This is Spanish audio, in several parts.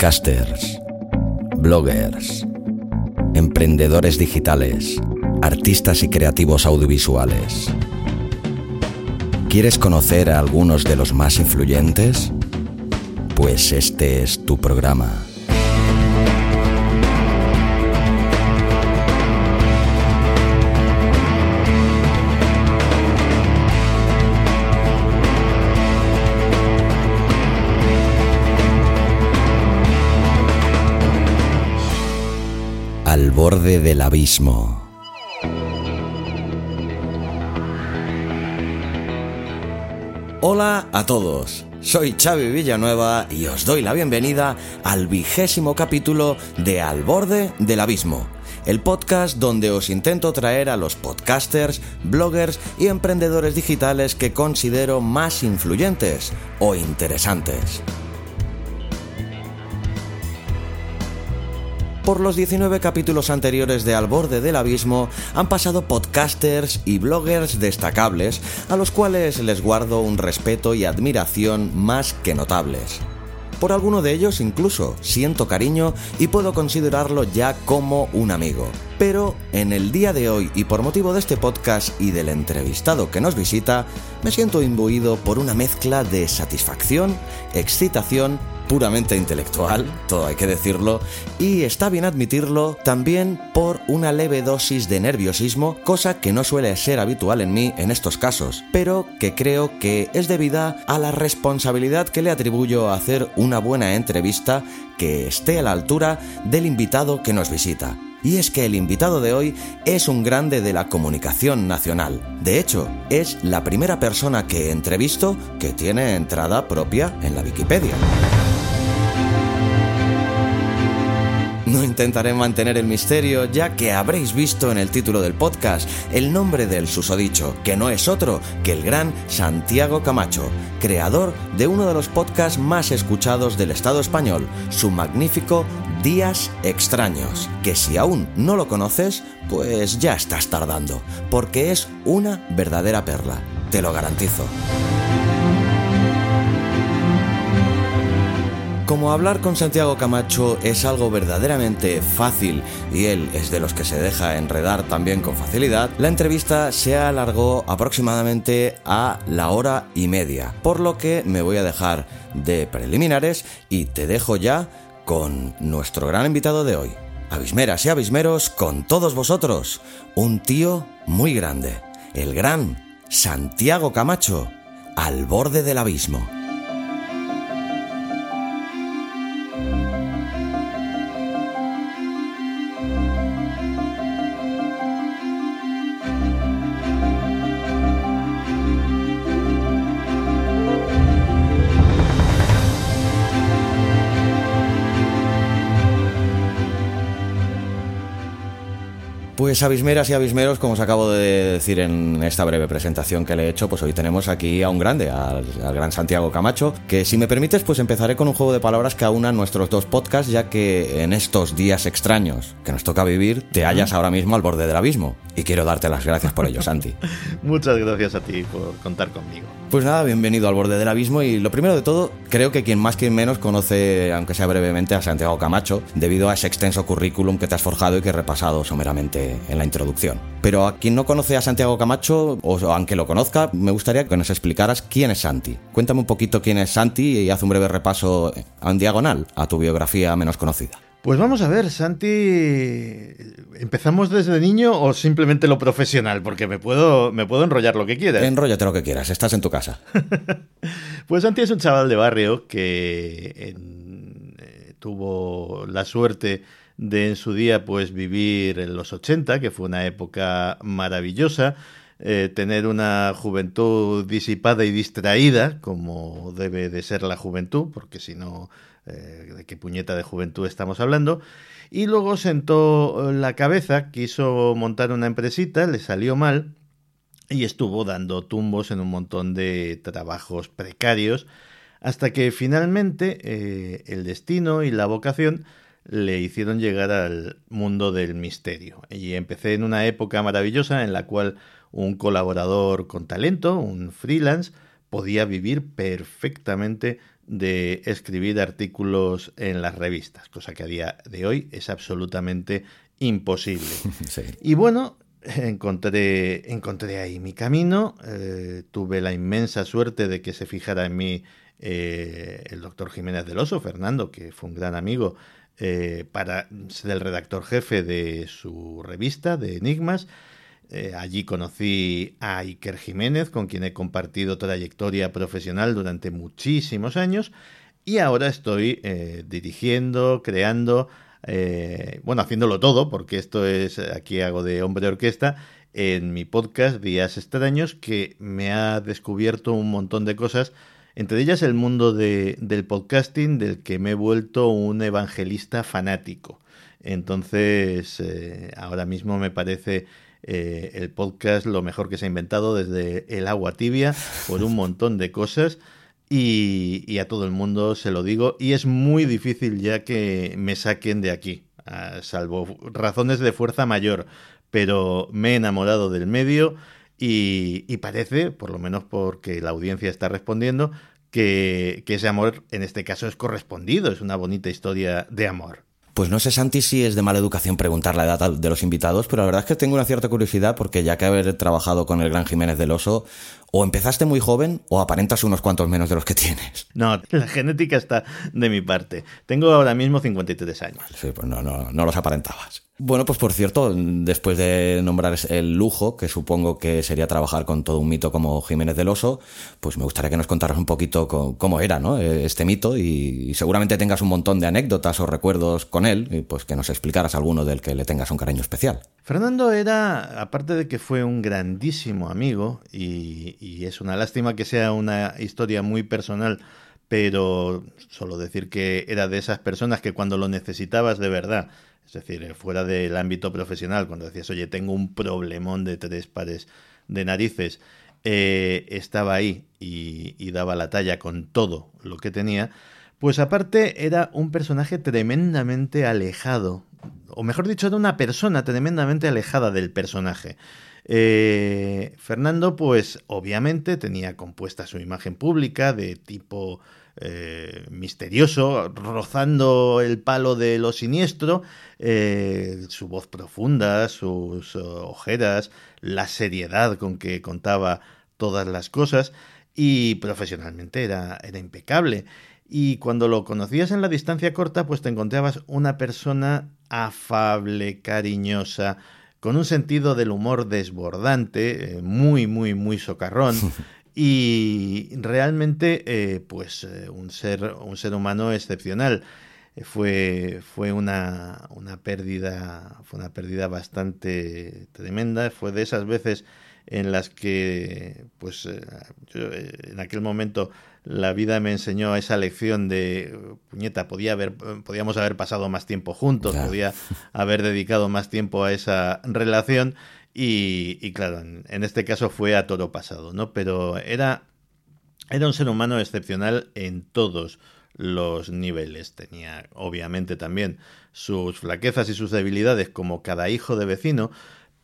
podcasters, bloggers, emprendedores digitales, artistas y creativos audiovisuales. ¿Quieres conocer a algunos de los más influyentes? Pues este es tu programa. Al borde del abismo. Hola a todos. Soy Xavi Villanueva y os doy la bienvenida al vigésimo capítulo de Al borde del abismo, el podcast donde os intento traer a los podcasters, bloggers y emprendedores digitales que considero más influyentes o interesantes. Por los 19 capítulos anteriores de Al borde del abismo han pasado podcasters y bloggers destacables a los cuales les guardo un respeto y admiración más que notables. Por alguno de ellos incluso siento cariño y puedo considerarlo ya como un amigo. Pero en el día de hoy y por motivo de este podcast y del entrevistado que nos visita, me siento imbuido por una mezcla de satisfacción, excitación puramente intelectual, todo hay que decirlo, y está bien admitirlo también por una leve dosis de nerviosismo, cosa que no suele ser habitual en mí en estos casos, pero que creo que es debida a la responsabilidad que le atribuyo a hacer una buena entrevista que esté a la altura del invitado que nos visita. Y es que el invitado de hoy es un grande de la comunicación nacional. De hecho, es la primera persona que entrevisto que tiene entrada propia en la Wikipedia. No intentaré mantener el misterio ya que habréis visto en el título del podcast el nombre del susodicho, que no es otro que el gran Santiago Camacho, creador de uno de los podcasts más escuchados del Estado español, su magnífico Días Extraños, que si aún no lo conoces, pues ya estás tardando, porque es una verdadera perla, te lo garantizo. Como hablar con Santiago Camacho es algo verdaderamente fácil y él es de los que se deja enredar también con facilidad, la entrevista se alargó aproximadamente a la hora y media, por lo que me voy a dejar de preliminares y te dejo ya con nuestro gran invitado de hoy. Abismeras y abismeros con todos vosotros, un tío muy grande, el gran Santiago Camacho, al borde del abismo. Pues abismeras y abismeros, como os acabo de decir en esta breve presentación que le he hecho, pues hoy tenemos aquí a un grande, al, al, gran Santiago Camacho, que si me permites, pues empezaré con un juego de palabras que aúna nuestros dos podcasts, ya que en estos días extraños que nos toca vivir, te hallas ahora mismo al borde del abismo. Y quiero darte las gracias por ello, Santi. Muchas gracias a ti por contar conmigo. Pues nada, bienvenido al borde del abismo y lo primero de todo, creo que quien más quien menos conoce, aunque sea brevemente, a Santiago Camacho, debido a ese extenso currículum que te has forjado y que he repasado someramente en la introducción. Pero a quien no conoce a Santiago Camacho, o aunque lo conozca, me gustaría que nos explicaras quién es Santi. Cuéntame un poquito quién es Santi y haz un breve repaso en diagonal a tu biografía menos conocida. Pues vamos a ver, Santi, ¿empezamos desde niño o simplemente lo profesional? Porque me puedo, me puedo enrollar lo que quieras. Enróllate lo que quieras, estás en tu casa. pues Santi es un chaval de barrio que en, eh, tuvo la suerte de en su día pues vivir en los 80, que fue una época maravillosa, eh, tener una juventud disipada y distraída, como debe de ser la juventud, porque si no eh, de qué puñeta de juventud estamos hablando. Y luego sentó la cabeza, quiso montar una empresita, le salió mal y estuvo dando tumbos en un montón de trabajos precarios, hasta que finalmente eh, el destino y la vocación le hicieron llegar al mundo del misterio. Y empecé en una época maravillosa en la cual un colaborador con talento, un freelance, podía vivir perfectamente de escribir artículos en las revistas, cosa que a día de hoy es absolutamente imposible. Y bueno, encontré, encontré ahí mi camino, eh, tuve la inmensa suerte de que se fijara en mí eh, el doctor Jiménez del Oso, Fernando, que fue un gran amigo, eh, para ser el redactor jefe de su revista de Enigmas. Eh, allí conocí a Iker Jiménez, con quien he compartido trayectoria profesional durante muchísimos años. Y ahora estoy dirigiendo, creando, bueno, haciéndolo todo, porque esto es, aquí hago de hombre orquesta, en mi podcast Días Extraños, que me ha descubierto un montón de cosas entre ellas el mundo del podcasting, del que me he vuelto un evangelista fanático. Entonces, eh, ahora mismo me parece eh, el podcast lo mejor que se ha inventado desde el agua tibia por un montón de cosas. Y, a todo el mundo se lo digo. Y es muy difícil ya que me saquen de aquí, salvo razones de fuerza mayor. Pero me he enamorado del medio y, parece, por lo menos porque la audiencia está respondiendo, que, que ese amor en este caso es correspondido, es una bonita historia de amor. Pues no sé, Santi, si es de mala educación preguntar la edad de los invitados, pero la verdad es que tengo una cierta curiosidad porque ya que haber trabajado con el gran Jiménez del Oso, o empezaste muy joven o aparentas unos cuantos menos de los que tienes. No, la genética está de mi parte. Tengo ahora mismo 53 años. Sí, pues no, no, no los aparentabas. Bueno, pues por cierto, después de nombrar el lujo, que supongo que sería trabajar con todo un mito como Jiménez del Oso, pues me gustaría que nos contaras un poquito cómo era ¿no? este mito y seguramente tengas un montón de anécdotas o recuerdos con él, y pues que nos explicaras alguno del que le tengas un cariño especial. Fernando era, aparte de que fue un grandísimo amigo, y, y es una lástima que sea una historia muy personal, pero solo decir que era de esas personas que cuando lo necesitabas de verdad, es decir, eh, fuera del ámbito profesional, cuando decías, oye, tengo un problemón de tres pares de narices, eh, estaba ahí y, daba la talla con todo lo que tenía, pues aparte era un personaje tremendamente alejado, o mejor dicho, era una persona tremendamente alejada del personaje. Eh, Fernando, pues obviamente tenía compuesta su imagen pública de tipo eh, misterioso, rozando el palo de lo siniestro, eh, su voz profunda, sus ojeras, la seriedad con que contaba todas las cosas y profesionalmente era, era impecable. Y cuando lo conocías en la distancia corta, pues te encontrabas una persona afable, cariñosa, con un sentido del humor desbordante, eh, muy, muy, muy socarrón. y realmente eh, pues eh, un ser un ser humano excepcional. Eh, fue fue una, una pérdida fue una pérdida bastante tremenda. Fue de esas veces en las que pues en aquel momento la vida me enseñó esa lección de puñeta podía haber podíamos haber pasado más tiempo juntos podía haber dedicado más tiempo a esa relación y, claro, en, este caso fue a toro pasado, ¿no? Pero era, era un ser humano excepcional en todos los niveles. Tenía, obviamente, también sus flaquezas y sus debilidades, como cada hijo de vecino.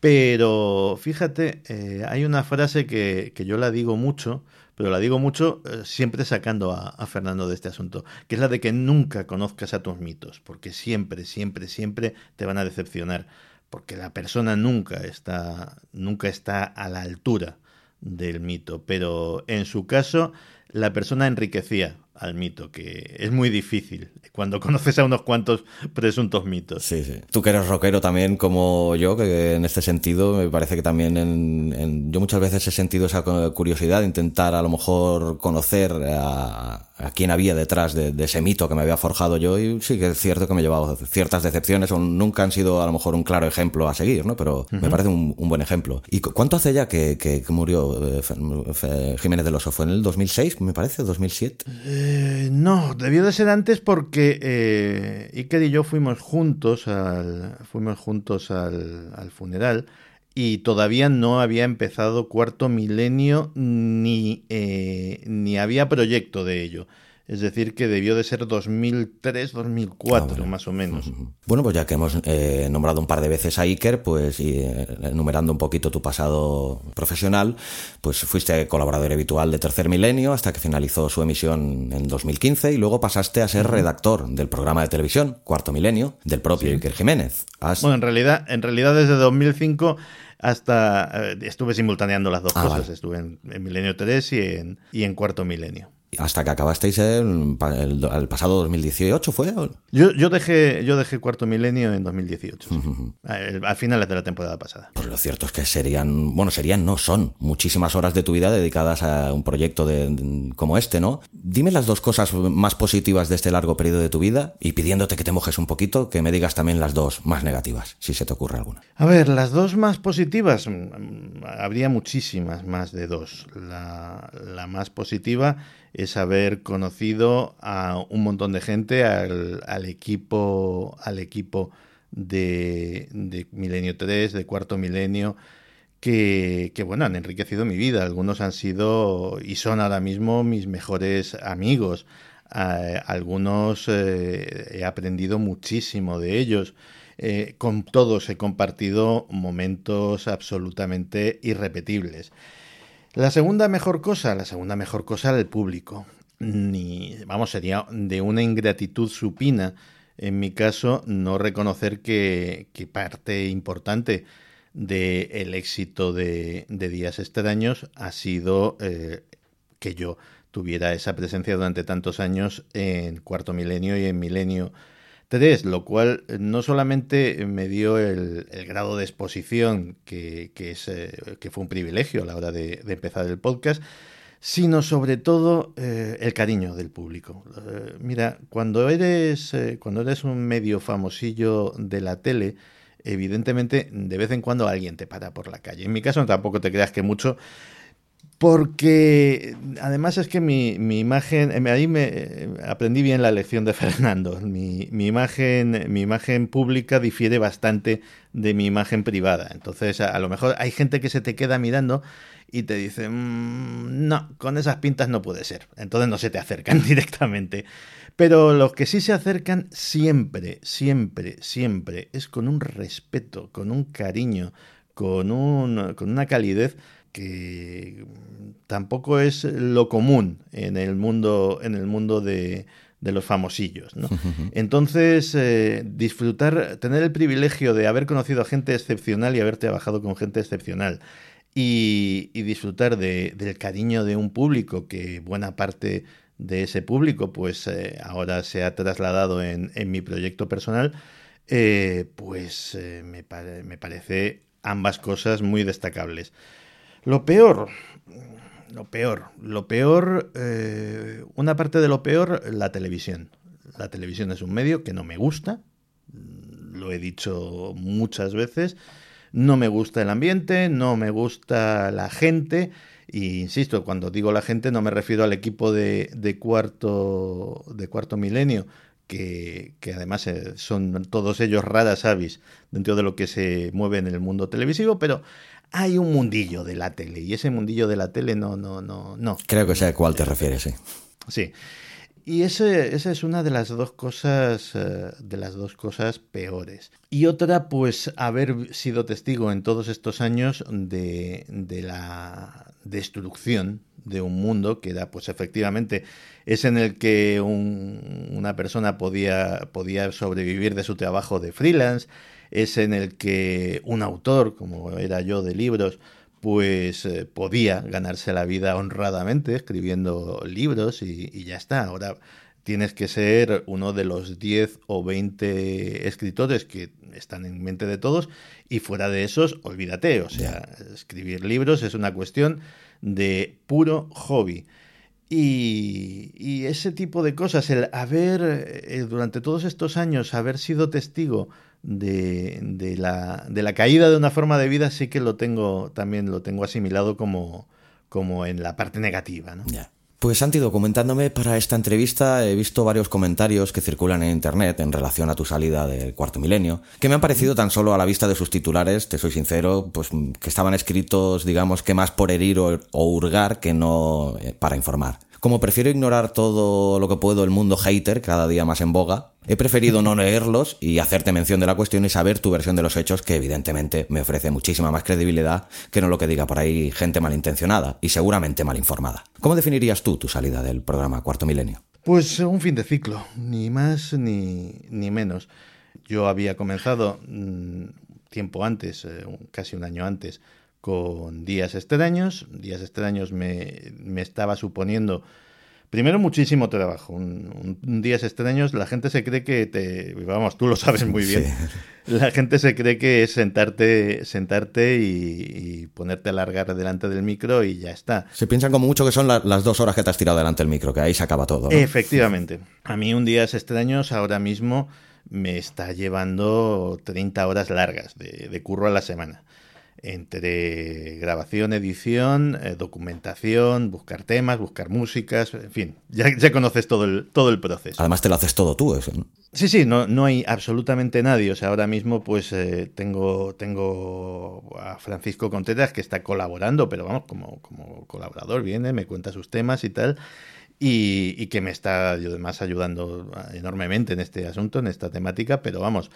Pero fíjate, eh, hay una frase que, que, yo la digo mucho, pero la digo mucho eh, siempre sacando a, Fernando de este asunto, que es la de que nunca conozcas a tus mitos, porque siempre, siempre, siempre te van a decepcionar porque la persona nunca está, nunca está a la altura del mito, pero en su caso la persona enriquecía al mito, que es muy difícil cuando conoces a unos cuantos presuntos mitos. Sí, sí. Tú que eres rockero también como yo, que en este sentido me parece que también en, yo muchas veces he sentido esa curiosidad de intentar a lo mejor conocer a, a quién había detrás de, ese mito que me había forjado yo y sí que es cierto que me he llevado ciertas decepciones o nunca han sido a lo mejor un claro ejemplo a seguir, ¿no? Pero me parece un, buen ejemplo. ¿Y cuánto hace ya que, que, murió eh, Jiménez del Oso? ¿Fue en el 2006, me parece? ¿2007? Eh, no, debió de ser antes porque eh, Iker y yo fuimos juntos al, fuimos juntos al, al funeral y todavía no había empezado cuarto milenio ni, eh, ni había proyecto de ello. Es decir, que debió de ser 2003, 2004, Ah, más o menos. Bueno, pues ya que hemos eh, nombrado un par de veces a Iker, pues y, eh, enumerando un poquito tu pasado profesional, pues fuiste colaborador habitual de Tercer Milenio hasta que finalizó su emisión en 2015 y luego pasaste a ser redactor del programa de televisión Cuarto Milenio del propio Iker Jiménez. Has- Bueno, en realidad, en realidad desde 2005 hasta eh, estuve simultaneando las dos Ah, cosas. vale. Estuve en, en Milenio 3 y en, y en Cuarto Milenio. Hasta que acabasteis el, el- el pasado 2018, ¿fue? Yo, yo dejé yo dejé Cuarto Milenio en 2018. sí. al, al final de la temporada pasada. Pues lo cierto es que serían, bueno, serían, no son, muchísimas horas de tu vida dedicadas a un proyecto de, de- como este, ¿no? Dime las dos cosas más positivas de este largo periodo de tu vida y pidiéndote que te mojes un poquito, que me digas también las dos más negativas, si se te ocurre alguna. A ver, las dos más positivas, mm, habría muchísimas más de dos. La, la más positiva es haber conocido a un montón de gente, al, equipo, al equipo de, Milenio 3, de Cuarto Milenio, que, bueno, han enriquecido mi vida. Algunos han sido y son ahora mismo mis mejores amigos. Algunos eh, he aprendido muchísimo de ellos. Eh, con todos he compartido momentos absolutamente irrepetibles. La segunda mejor cosa, la segunda mejor cosa del público. Ni, vamos, sería de una ingratitud supina, en mi caso, no reconocer que, parte importante del éxito de, de, Días Extraños ha sido eh, que yo tuviera esa presencia durante tantos años en Cuarto Milenio y en Milenio 3, lo cual no solamente me dio el, grado de exposición, que, que, es, eh, que, fue un privilegio a la hora de, empezar el podcast, sino sobre todo eh, el cariño del público. Eh, mira, cuando eres, eh, cuando eres un medio famosillo de la tele, evidentemente de vez en cuando alguien te para por la calle. En mi caso tampoco te creas que mucho, porque además es que mi, mi imagen, ahí me aprendí bien la lección de Fernando. Mi, mi, imagen, mi imagen pública difiere bastante de mi imagen privada. Entonces, a, a lo mejor hay gente que se te queda mirando y te dice, mmm, no, con esas pintas no puede ser. Entonces no se te acercan directamente. Pero los que sí se acercan siempre, siempre, siempre es con un respeto, con un cariño, con, un, con una calidez que tampoco es lo común en el mundo, en el mundo de, de los famosillos. ¿no? Entonces, eh, disfrutar, tener el privilegio de haber conocido a gente excepcional y haber trabajado con gente excepcional y, y disfrutar de, del cariño de un público que buena parte de ese público pues eh, ahora se ha trasladado en, en mi proyecto personal, eh, pues me, pare, me, parece ambas cosas muy destacables. Lo peor, lo peor, lo peor, eh, una parte de lo peor, la televisión. La televisión es un medio que no me gusta, lo he dicho muchas veces, no me gusta el ambiente, no me gusta la gente, y insisto, cuando digo la gente no me refiero al equipo de, de cuarto, de cuarto milenio, que, que, además eh, son todos ellos raras avis dentro de lo que se mueve en el mundo televisivo, pero hay un mundillo de la tele y ese mundillo de la tele no, no, no, no. Creo que sé a cuál te refieres, sí. Sí. Y ese, esa es una de las dos cosas, uh, de las dos cosas peores. Y otra, pues, haber sido testigo en todos estos años de, de la destrucción de un mundo que era, pues, efectivamente, es en el que un, una persona podía, podía sobrevivir de su trabajo de freelance, es en el que un autor, como era yo de libros, pues eh, podía ganarse la vida honradamente escribiendo libros y, y, ya está. Ahora tienes que ser uno de los 10 o 20 escritores que están en mente de todos y fuera de esos, olvídate. O sea, escribir libros es una cuestión de puro hobby. Y, y, ese tipo de cosas, el haber, eh, durante todos estos años, haber sido testigo de, de, la, de, la, caída de una forma de vida, sí que lo tengo, también lo tengo asimilado como, como en la parte negativa. ¿no? Pues Santi, documentándome para esta entrevista, he visto varios comentarios que circulan en internet en relación a tu salida del cuarto milenio, que me han parecido tan solo a la vista de sus titulares, te soy sincero, pues que estaban escritos, digamos, que más por herir o, o hurgar que no eh, para informar. Como prefiero ignorar todo lo que puedo el mundo hater, cada día más en boga, he preferido no leerlos y hacerte mención de la cuestión y saber tu versión de los hechos, que evidentemente me ofrece muchísima más credibilidad que no lo que diga por ahí gente malintencionada y seguramente mal informada. ¿Cómo definirías tú tu salida del programa Cuarto Milenio? Pues un fin de ciclo, ni más ni, ni menos. Yo había comenzado mm, tiempo antes, eh, casi un año antes, con Días Extraños. Días Extraños me, me estaba suponiendo, primero, muchísimo trabajo. Un, Días Extraños, la gente se cree que te. Vamos, tú lo sabes muy bien. La gente se cree que es sentarte, sentarte y, ponerte a largar delante del micro y ya está. Se piensan como mucho que son las dos horas que te has tirado delante del micro, que ahí se acaba todo. Efectivamente. A mí, un Días Extraños ahora mismo me está llevando 30 horas largas de, curro a la semana. Entre grabación, edición, eh, documentación, buscar temas, buscar músicas, en fin, ya, ya, conoces todo el, todo el proceso. Además te lo haces todo tú, eso. ¿no? Sí, sí, no, no hay absolutamente nadie. O sea, ahora mismo pues eh, tengo, tengo a Francisco Contreras que está colaborando, pero vamos, como, como colaborador viene, me cuenta sus temas y tal y, que me está además ayudando enormemente en este asunto, en esta temática, pero vamos,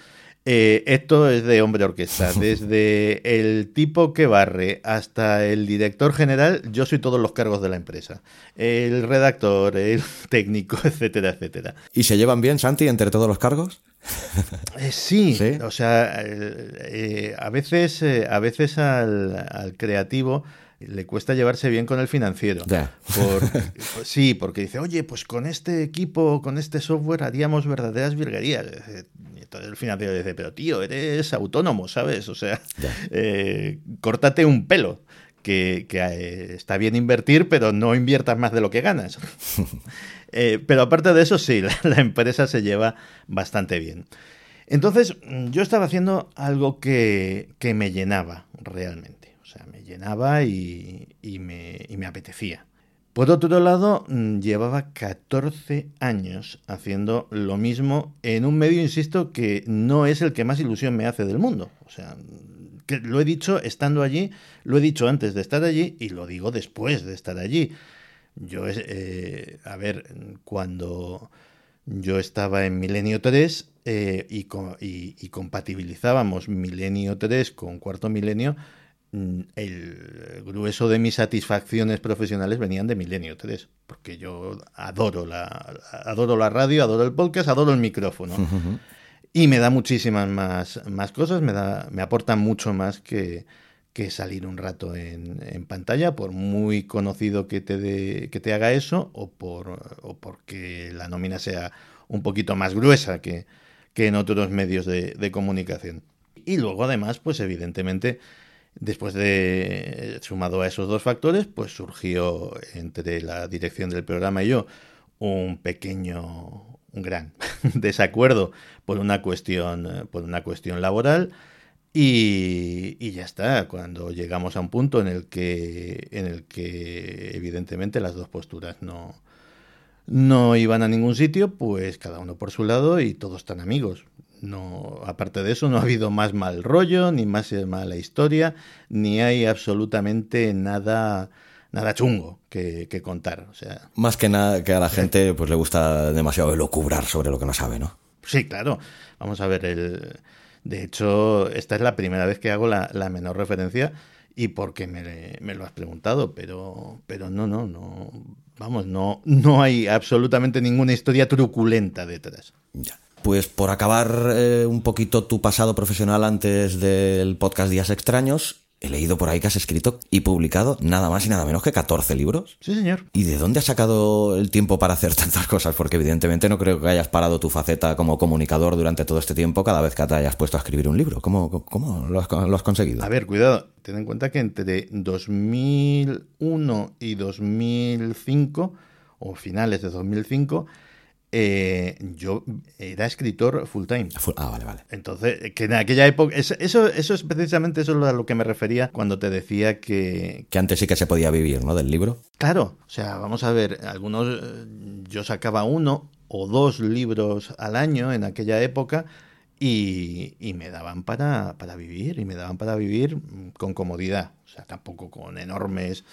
eh, esto es de hombre orquesta, desde el tipo que barre hasta el director general, yo soy todos los cargos de la empresa, el redactor, el técnico, etcétera, etcétera. ¿Y se llevan bien, Santi, entre todos los cargos? Eh, sí, o sea, eh, a veces, a veces al creativo le cuesta llevarse bien con el financiero. sí, porque dice, oye, pues con este equipo, con este software haríamos verdaderas virguerías. Y entonces el financiero dice, pero tío, eres autónomo, ¿sabes? O sea, eh, córtate un pelo. Que, eh, está bien invertir, pero no inviertas más de lo que ganas. Eh, pero aparte de eso, sí, la, empresa se lleva bastante bien. Entonces, yo estaba haciendo algo que, que me llenaba realmente llenaba y, me, apetecía. Por otro lado, mm, llevaba 14 años haciendo lo mismo en un medio, insisto, que no es el que más ilusión me hace del mundo. O sea, que lo he dicho estando allí, lo he dicho antes de estar allí y lo digo después de estar allí. Yo, eh, a ver, cuando yo estaba en Milenio 3 eh, y, y, compatibilizábamos Milenio 3 con Cuarto Milenio, el grueso de mis satisfacciones profesionales venían de Milenio 3, porque yo adoro la, adoro la radio, adoro el podcast, adoro el micrófono. Y me da muchísimas más, más cosas, me, da, me aporta mucho más que, que salir un rato en, en, pantalla, por muy conocido que te, que te haga eso, o, por, o porque la nómina sea un poquito más gruesa que, que en otros medios de, de comunicación. Y luego, además, pues evidentemente Después de, sumado a esos dos factores, pues surgió entre la dirección del programa y yo un pequeño, un gran desacuerdo por una cuestión, por una cuestión laboral. Y, ya está, cuando llegamos a un punto en el que, en el que evidentemente las dos posturas no, no iban a ningún sitio, pues cada uno por su lado y todos tan amigos. No, aparte de eso, no ha habido más mal rollo, ni más mala historia, ni hay absolutamente nada, nada chungo que, contar. O sea, más que nada que a la gente pues le gusta demasiado elocubrar sobre lo que no sabe, ¿no? Sí, claro. Vamos a ver el. De hecho, esta es la primera vez que hago la, menor referencia y porque me, me, lo has preguntado, pero, pero no, no, no. Vamos, no, no hay absolutamente ninguna historia truculenta detrás. Ya. Pues por acabar eh, un poquito tu pasado profesional antes del podcast Días Extraños, he leído por ahí que has escrito y publicado nada más y nada menos que 14 libros. Sí, señor. ¿Y de dónde has sacado el tiempo para hacer tantas cosas? Porque evidentemente no creo que hayas parado tu faceta como comunicador durante todo este tiempo cada vez que te hayas puesto a escribir un libro. ¿Cómo, cómo lo, has, lo has conseguido? A ver, cuidado. Ten en cuenta que entre 2001 y 2005, o finales de 2005, eh, yo era escritor full time. Ah, vale, vale. Entonces, que en aquella época, eso, eso, es precisamente eso a lo que me refería cuando te decía que... Que antes sí que se podía vivir, ¿no? Del libro. Claro, o sea, vamos a ver, algunos, eh, yo sacaba uno o dos libros al año en aquella época y, y me daban para, para vivir, y me daban para vivir con comodidad, o sea, tampoco con enormes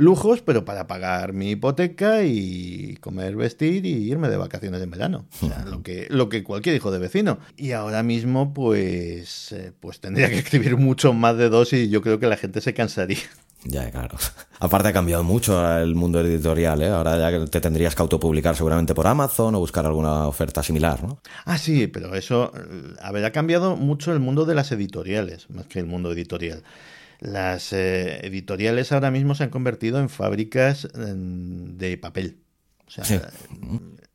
lujos, pero para pagar mi hipoteca y comer, vestir y irme de vacaciones en verano. O sea, lo que, lo que cualquier hijo de vecino. Y ahora mismo, pues, eh, pues tendría que escribir mucho más de dos y yo creo que la gente se cansaría. Ya, claro. Aparte ha cambiado mucho el mundo editorial, ¿eh? Ahora ya te tendrías que autopublicar seguramente por Amazon o buscar alguna oferta similar, ¿no? Ah, sí, pero eso, a ver, ha cambiado mucho el mundo de las editoriales, más que el mundo editorial. Las eh, editoriales ahora mismo se han convertido en fábricas de papel. O sea,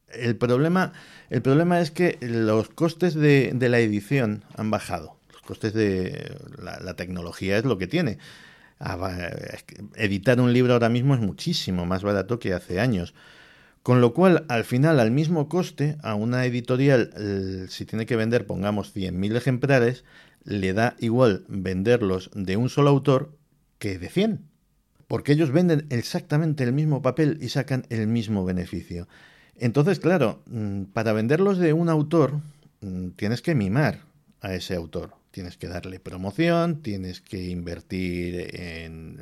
el, problema, el problema es que los costes de, la edición han bajado. Los costes de la, tecnología es lo que tiene. Ah, editar un libro ahora mismo es muchísimo más barato que hace años. Con lo cual, al final, al mismo coste, a una editorial, si tiene que vender, pongamos, 100.000 ejemplares, le da igual venderlos de un solo autor que de 100. Porque ellos venden exactamente el mismo papel y sacan el mismo beneficio. Entonces, claro, mm, para venderlos de un autor, mm, tienes que mimar a ese autor. Tienes que darle promoción, tienes que invertir en,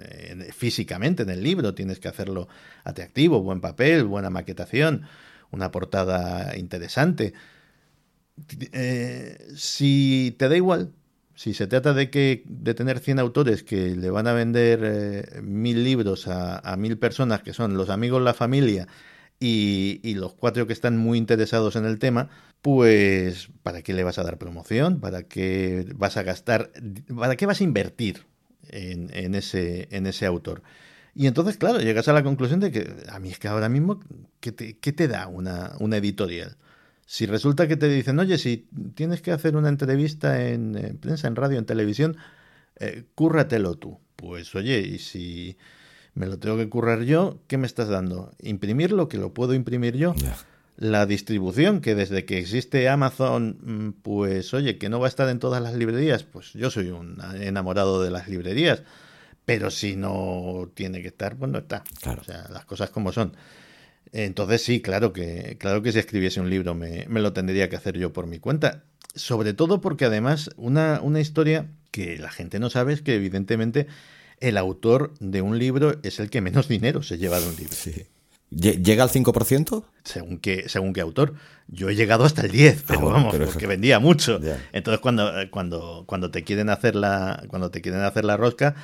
físicamente en el libro, tienes que hacerlo atractivo, buen papel, buena maquetación, una portada interesante. Eh, si te da igual, si se trata de que de tener 100 autores que le van a vender eh, mil libros a, mil personas que son los amigos, la familia y, los cuatro que están muy interesados en el tema, pues ¿para qué le vas a dar promoción? ¿Para qué vas a gastar? ¿Para qué vas a invertir en, ese, en ese autor? Y entonces, claro, llegas a la conclusión de que a mí es que ahora mismo, ¿qué te, qué te da una, una editorial? Si resulta que te dicen, oye, si tienes que hacer una entrevista en, prensa, en radio, en televisión, eh, cúrratelo tú. Pues oye, y si me lo tengo que currar yo, ¿qué me estás dando? ¿Imprimirlo? Que lo puedo imprimir yo. La distribución, que desde que existe Amazon, mm, pues oye, que no va a estar en todas las librerías, pues yo soy un enamorado de las librerías. Pero si no tiene que estar, pues no está. Claro. O sea, las cosas como son. Entonces sí, claro que, claro que si escribiese un libro me, lo tendría que hacer yo por mi cuenta. Sobre todo porque además una, una historia que la gente no sabe es que evidentemente el autor de un libro es el que menos dinero se lleva de un libro. Sí. ¿Llega al 5%? Según qué, según qué autor. Yo he llegado hasta el 10, ah, pero vamos, porque vendía mucho. Entonces cuando, cuando, cuando te quieren hacer la, cuando te quieren hacer la rosca,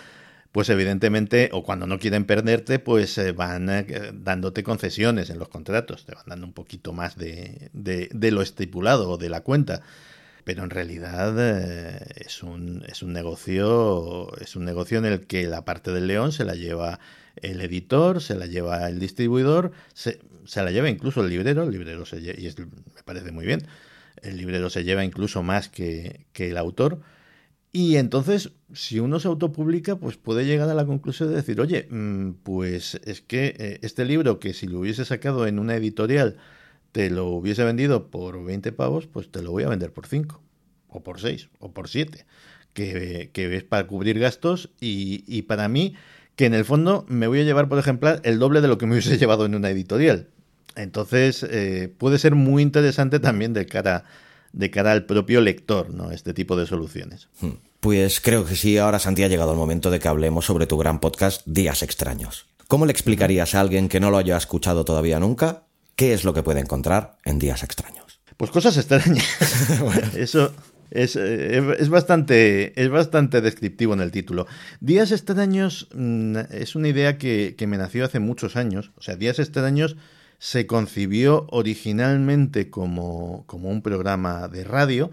pues evidentemente, o cuando no quieren perderte, pues eh, van eh, dándote concesiones en los contratos, te van dando un poquito más de, de, lo estipulado o de la cuenta. Pero en realidad eh, es, un, es un negocio, es un negocio en el que la parte del león se la lleva el editor, se la lleva el distribuidor, se, se la lleva incluso el librero, el librero se y me parece muy bien, el librero se lleva incluso más que, que el autor. Y entonces, si uno se autopublica, pues puede llegar a la conclusión de decir, oye, mm, pues es que eh, este libro que si lo hubiese sacado en una editorial te lo hubiese vendido por 20 pavos, pues te lo voy a vender por 5, o por 6, o por 7, que, que es para cubrir gastos y, y para mí, que en el fondo me voy a llevar, por ejemplo, el doble de lo que me hubiese llevado en una editorial. Entonces, eh, puede ser muy interesante también de cara de cara al propio lector, ¿no? Este tipo de soluciones. Hmm. Pues creo que sí, ahora Santi ha llegado el momento de que hablemos sobre tu gran podcast Días Extraños. ¿Cómo le explicarías a alguien que no lo haya escuchado todavía nunca qué es lo que puede encontrar en Días Extraños? Pues cosas extrañas. Eso es, eh, es, bastante, es bastante descriptivo en el título. Días extraños mm, es una idea que, que me nació hace muchos años. O sea, Días extraños se concibió originalmente como, como, un programa de radio,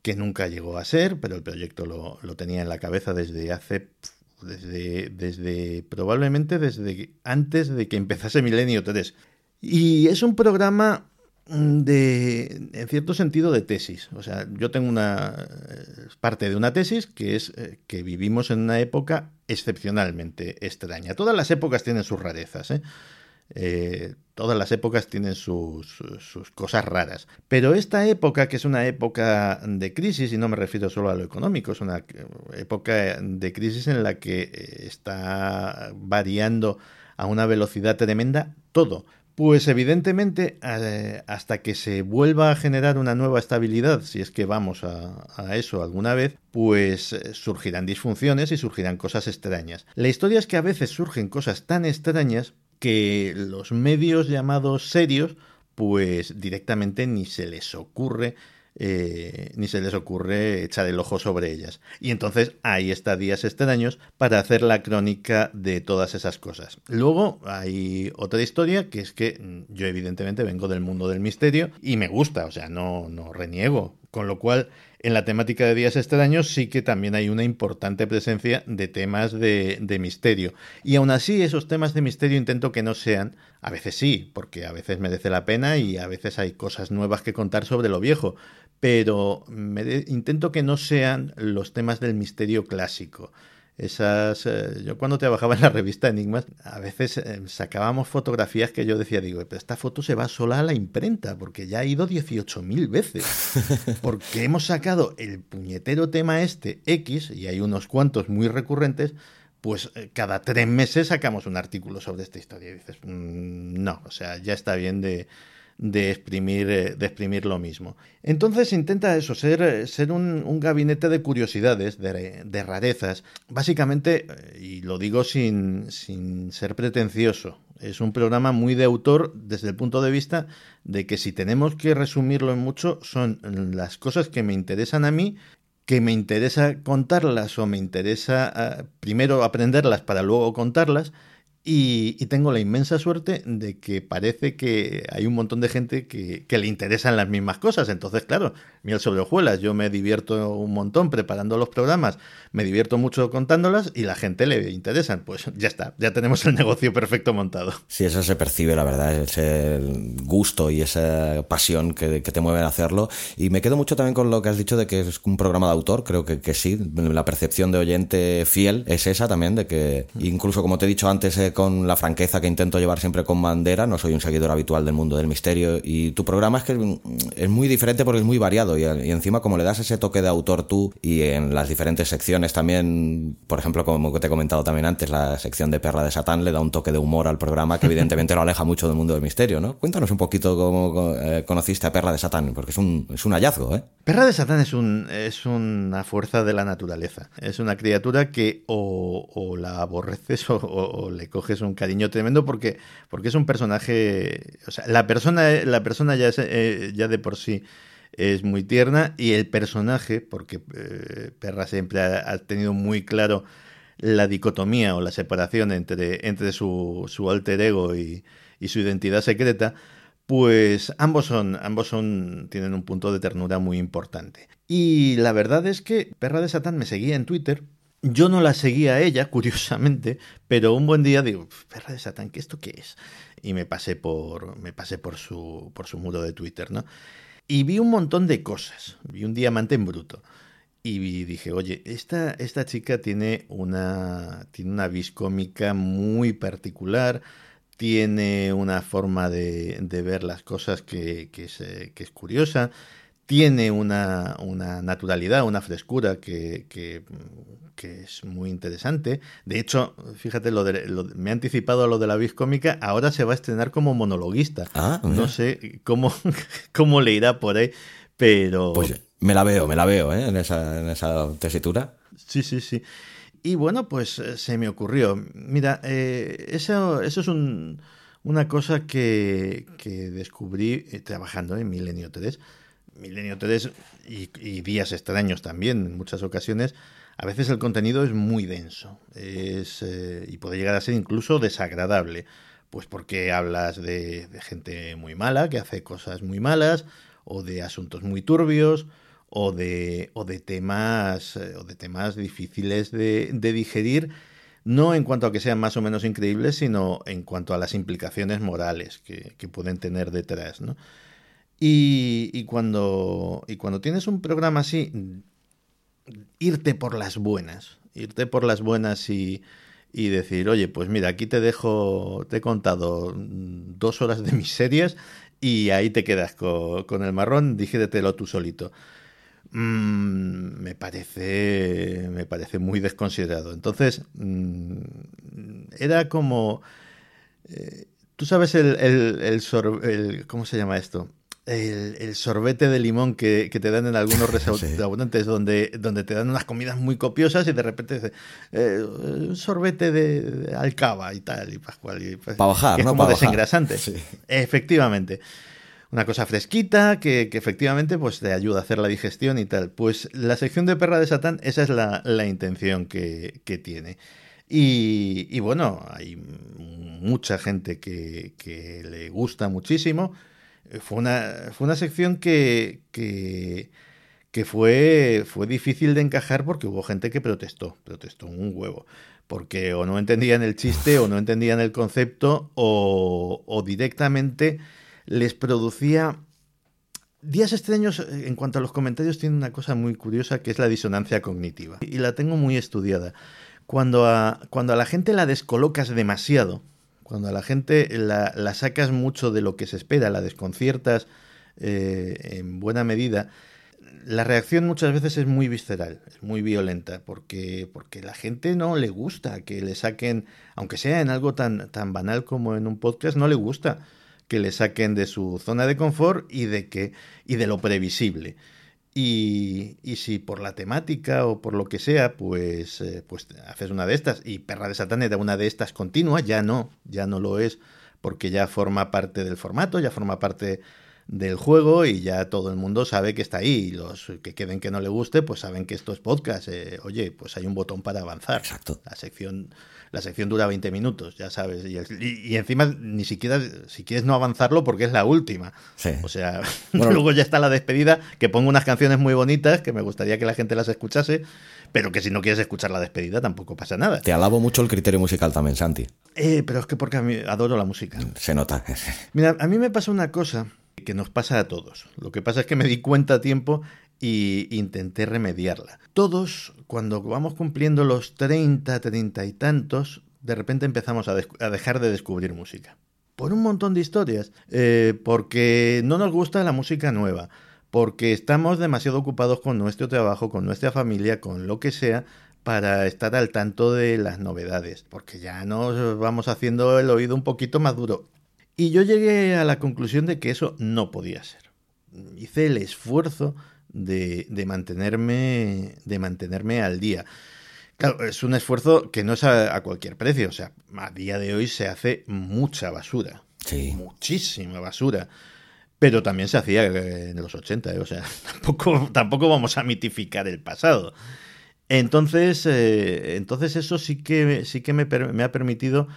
que nunca llegó a ser, pero el proyecto lo, lo tenía en la cabeza desde hace, desde, desde, probablemente desde antes de que empezase Milenio 3. Y es un programa de, en cierto sentido, de tesis. O sea, yo tengo una parte de una tesis que es eh, que vivimos en una época excepcionalmente extraña. Todas las épocas tienen sus rarezas, ¿eh? Eh, todas las épocas tienen sus, cosas raras. Pero esta época, que es una época de crisis, y no me refiero solo a lo económico, es una época de crisis en la que eh, está variando a una velocidad tremenda todo. Pues evidentemente, eh, hasta que se vuelva a generar una nueva estabilidad, si es que vamos a, eso alguna vez, pues eh, surgirán disfunciones y surgirán cosas extrañas. La historia es que a veces surgen cosas tan extrañas que los medios llamados serios, pues directamente ni se les ocurre eh, ni se les ocurre echar el ojo sobre ellas. Y entonces ahí está Días Extraños para hacer la crónica de todas esas cosas. Luego hay otra historia que es que mm, yo evidentemente vengo del mundo del misterio y me gusta, o sea, no, no reniego. Con lo cual, en la temática de Días Extraños sí que también hay una importante presencia de temas de, de, misterio. Y aún así, esos temas de misterio intento que no sean, a veces sí, porque a veces merece la pena y a veces hay cosas nuevas que contar sobre lo viejo, pero me intento que no sean los temas del misterio clásico. Esas, eh, yo cuando trabajaba en la revista Enigmas, a veces eh, sacábamos fotografías que yo decía, digo, pero esta foto se va sola a la imprenta, porque ya ha ido 18.000 veces. Porque hemos sacado el puñetero tema este X, y hay unos cuantos muy recurrentes, pues eh, cada tres meses sacamos un artículo sobre esta historia. Y dices, mm, no, o sea, ya está bien de, de exprimir, eh, de exprimir lo mismo. Entonces intenta eso, ser, eh, ser un, gabinete de curiosidades, de, rarezas. Básicamente, eh, y lo digo sin, sin ser pretencioso, es un programa muy de autor desde el punto de vista de que si tenemos que resumirlo en mucho, son las cosas que me interesan a mí que me interesa contarlas o me interesa primero aprenderlas para luego contarlas y, tengo la inmensa suerte de que parece que hay un montón de gente que, le interesan las mismas cosas. Entonces, claro, miel sobre hojuelas, yo me divierto un montón preparando los programas, me divierto mucho contándolas y la gente le interesan. Pues ya está, ya tenemos el negocio perfecto montado. Sí, eso se percibe, la verdad, ese gusto y esa pasión que, te mueve a hacerlo. Y me quedo mucho también con lo que has dicho de que es un programa de autor, creo que, que sí, la percepción de oyente fiel es esa también, de que incluso como te he dicho antes, eh, con la franqueza que intento llevar siempre con bandera, no soy un seguidor habitual del mundo del misterio y tu programa es que es muy diferente porque es muy variado y, encima como le das ese toque de autor tú y en las diferentes secciones también, por ejemplo, como te he comentado también antes, la sección de Perla de Satán le da un toque de humor al programa que evidentemente lo aleja mucho del mundo del misterio, ¿no? Cuéntanos un poquito cómo eh, conociste a Perla de Satán, porque es un, es un hallazgo, ¿eh? Perla de Satán es, un, es una fuerza de la naturaleza, es una criatura que o, la aborreces o le coges un cariño tremendo porque, porque es un personaje, o sea, la persona, la persona ya, eh, ya de por sí es muy tierna y el personaje, porque eh, Perra siempre ha, tenido muy claro la dicotomía o la separación entre, entre su, su alter ego y, y, su identidad secreta, pues ambos son, ambos son, tienen un punto de ternura muy importante. Y la verdad es que Perra de Satán me seguía en Twitter yo no la seguía a ella, curiosamente, pero un buen día digo, perra de Satán, ¿qué esto qué es? Y me pasé por, me pasé por su, por su muro de Twitter, ¿no? Y vi un montón de cosas. Vi un diamante en bruto. Y dije, oye, esta, esta chica tiene una, tiene una viscómica muy particular, tiene una forma de, ver las cosas que, que, es, que es curiosa, tiene una, una, naturalidad, una frescura que, que, que, es muy interesante. De hecho, fíjate, lo, de, me ha anticipado a lo de la vis cómica, ahora se va a estrenar como monologuista. Ah, no sé cómo, cómo le irá por ahí, pero... Pues me la veo, me la veo, ¿eh? En esa, en esa tesitura. Sí, sí, sí. Y bueno, pues eh, se me ocurrió. Mira, eh, eso, eso es un, una cosa que, que descubrí eh, trabajando en Milenio 3 Milenio 3 y, días extraños también, en muchas ocasiones, a veces el contenido es muy denso es, eh, y puede llegar a ser incluso desagradable, pues porque hablas de, gente muy mala, que hace cosas muy malas, o de asuntos muy turbios, o de, o de, temas, eh, o de temas difíciles de, digerir, no en cuanto a que sean más o menos increíbles, sino en cuanto a las implicaciones morales que, que pueden tener detrás, ¿no? Y, cuando, y cuando tienes un programa así, irte por las buenas, irte por las buenas y, y decir, oye, pues mira, aquí te dejo, te he contado dos horas de mis series y ahí te quedas con, el marrón, dígitelo tú solito. Mm, me parece me parece muy desconsiderado. Entonces, mm, era como... Eh, Tú sabes el, ¿Cómo se llama esto? El, sorbete de limón que, te dan en algunos restaurantes donde, donde te dan unas comidas muy copiosas y de repente eh, un sorbete de, alcaba y tal y pascual. Y, pues, Para bajar, es ¿no? como desengrasante. Efectivamente. Una cosa fresquita que, efectivamente pues, te ayuda a hacer la digestión y tal. Pues la sección de Perra de Satán, esa es la, la intención que, que tiene. Y, bueno, hay mucha gente que, le gusta muchísimo. Eh, fue una, fue una sección que, que, fue, fue difícil de encajar porque hubo gente que protestó, protestó un huevo. Porque o no entendían el chiste o no entendían el concepto o, o directamente les producía Días extraños, eh, en cuanto a los comentarios, tiene una cosa muy curiosa que es la disonancia cognitiva. Y la tengo muy estudiada cuando a, cuando a la gente la descolocas demasiado, cuando a la gente la, sacas mucho de lo que se espera, la desconciertas eh, en buena medida, la reacción muchas veces es muy visceral, es muy violenta, porque, porque la gente no le gusta que le saquen, aunque sea en algo tan, tan banal como en un podcast, no le gusta que le saquen de su zona de confort y de que y de lo previsible. Y, si por la temática o por lo que sea, pues, eh, pues haces una de estas y Perra de Satán era una de estas continua, ya no, ya no lo es, porque ya forma parte del formato, ya forma parte del juego y ya todo el mundo sabe que está ahí. Y los que queden que no le guste, pues saben que esto es podcast. Eh, oye, pues hay un botón para avanzar. Exacto. La sección la sección dura 20 minutos, ya sabes. Y, encima ni siquiera, si quieres no avanzarlo porque es la última. O sea, luego ya está la despedida, que pongo unas canciones muy bonitas, que me gustaría que la gente las escuchase, pero que si no quieres escuchar la despedida tampoco pasa nada. Te alabo mucho el criterio musical también, Santi. Eh, pero es que porque a mí adoro la música. Se nota. Mira, a mí me pasa una cosa que nos pasa a todos. Lo que pasa es que me di cuenta a tiempo y intenté remediarla. Todos, cuando vamos cumpliendo los 30, 30 y tantos, de repente empezamos a, dejar de descubrir música. Por un montón de historias. Eh, porque no nos gusta la música nueva. Porque estamos demasiado ocupados con nuestro trabajo, con nuestra familia, con lo que sea, para estar al tanto de las novedades. Porque ya nos vamos haciendo el oído un poquito más duro. Y yo llegué a la conclusión de que eso no podía ser. Hice el esfuerzo de, mantenerme, de mantenerme al día. Claro, es un esfuerzo que no es a, cualquier precio. O sea, a día de hoy se hace mucha basura. Sí. Muchísima basura. Pero también se hacía en los 80, ¿eh? o sea, tampoco, tampoco vamos a mitificar el pasado. Entonces, eh, entonces eso sí que, sí que me, me ha permitido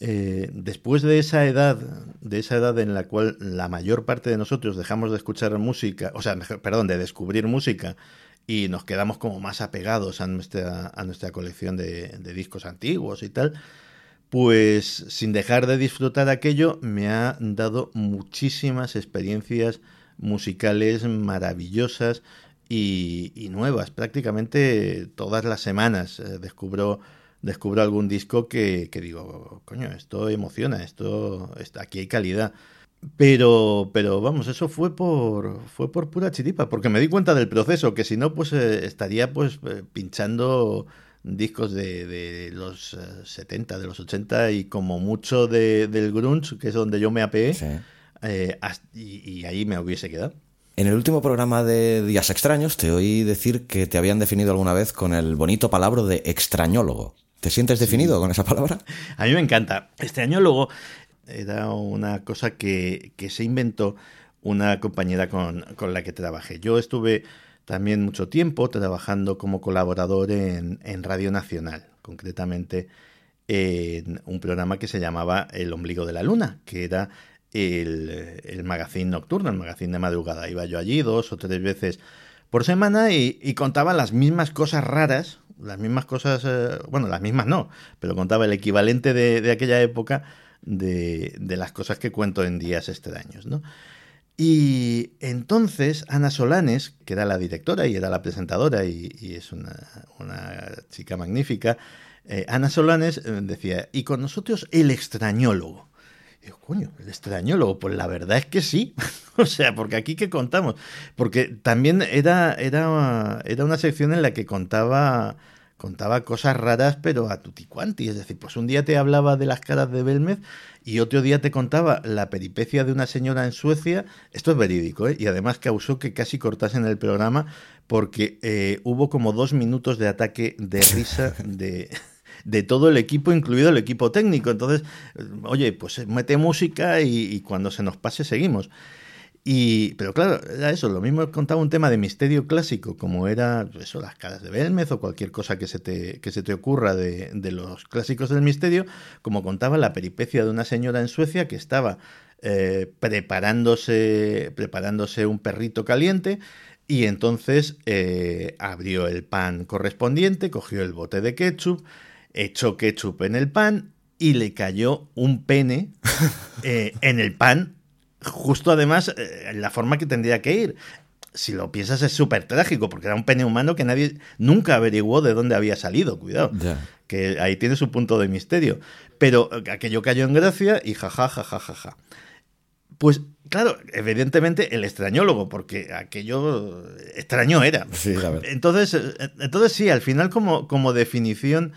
eh, después de esa edad, de esa edad en la cual la mayor parte de nosotros dejamos de escuchar música, o sea, perdón, de descubrir música y nos quedamos como más apegados a nuestra, a nuestra colección de, discos antiguos y tal, pues sin dejar de disfrutar aquello, me ha dado muchísimas experiencias musicales maravillosas y, y nuevas. Prácticamente todas las semanas eh, descubro descubro algún disco que, digo, coño, esto emociona, esto, aquí hay calidad. Pero, pero vamos, eso fue por, fue por pura chiripa, porque me di cuenta del proceso, que si no, pues eh, estaría pues eh, pinchando discos de, los 70, eh, de los 80 y como mucho del grunge, que es donde yo me apeé, y, y ahí me hubiese quedado. En el último programa de Días Extraños te oí decir que te habían definido alguna vez con el bonito palabra de extrañólogo. ¿Te sientes definido con esa palabra? A mí me encanta. Este año luego era una cosa que, se inventó una compañera con, la que trabajé. Yo estuve también mucho tiempo trabajando como colaborador en, Radio Nacional, concretamente en un programa que se llamaba El Ombligo de la Luna, que era el, el magazine nocturno, el magazine de madrugada. Iba yo allí dos o tres veces por semana y, y contaba las mismas cosas raras las mismas cosas, eh, bueno, las mismas no, pero contaba el equivalente de, aquella época de, las cosas que cuento en días extraños, ¿no? Y entonces Ana Solanes, que era la directora y era la presentadora y, es una, chica magnífica, eh, Ana Solanes eh, decía, y con nosotros el extrañólogo. Yo, coño, el extrañólogo, pues la verdad es que sí. o sea, porque aquí que contamos. Porque también era, era, era una sección en la que contaba contaba cosas raras, pero a tutti quanti. Es decir, pues un día te hablaba de las caras de Belmez y otro día te contaba la peripecia de una señora en Suecia. Esto es verídico, ¿eh? Y además causó que casi cortasen el programa porque eh, hubo como dos minutos de ataque de risa de de todo el equipo, incluido el equipo técnico. Entonces, oye, pues mete música y, cuando se nos pase seguimos. Y, pero claro, era eso, lo mismo contaba un tema de misterio clásico, como era pues eso, las caras de Belmez o cualquier cosa que se te, que se te ocurra de, de los clásicos del misterio, como contaba la peripecia de una señora en Suecia que estaba eh, preparándose, preparándose un perrito caliente y entonces eh, abrió el pan correspondiente, cogió el bote de ketchup, echó ketchup en el pan y le cayó un pene eh, en el pan, justo además eh, en la forma que tendría que ir. Si lo piensas es súper trágico, porque era un pene humano que nadie nunca averiguó de dónde había salido, cuidado. Que ahí tiene su punto de misterio. Pero aquello cayó en gracia y jajaja. Pues claro, evidentemente el extrañólogo, porque aquello extraño era. entonces, eh, entonces sí, al final como, como definición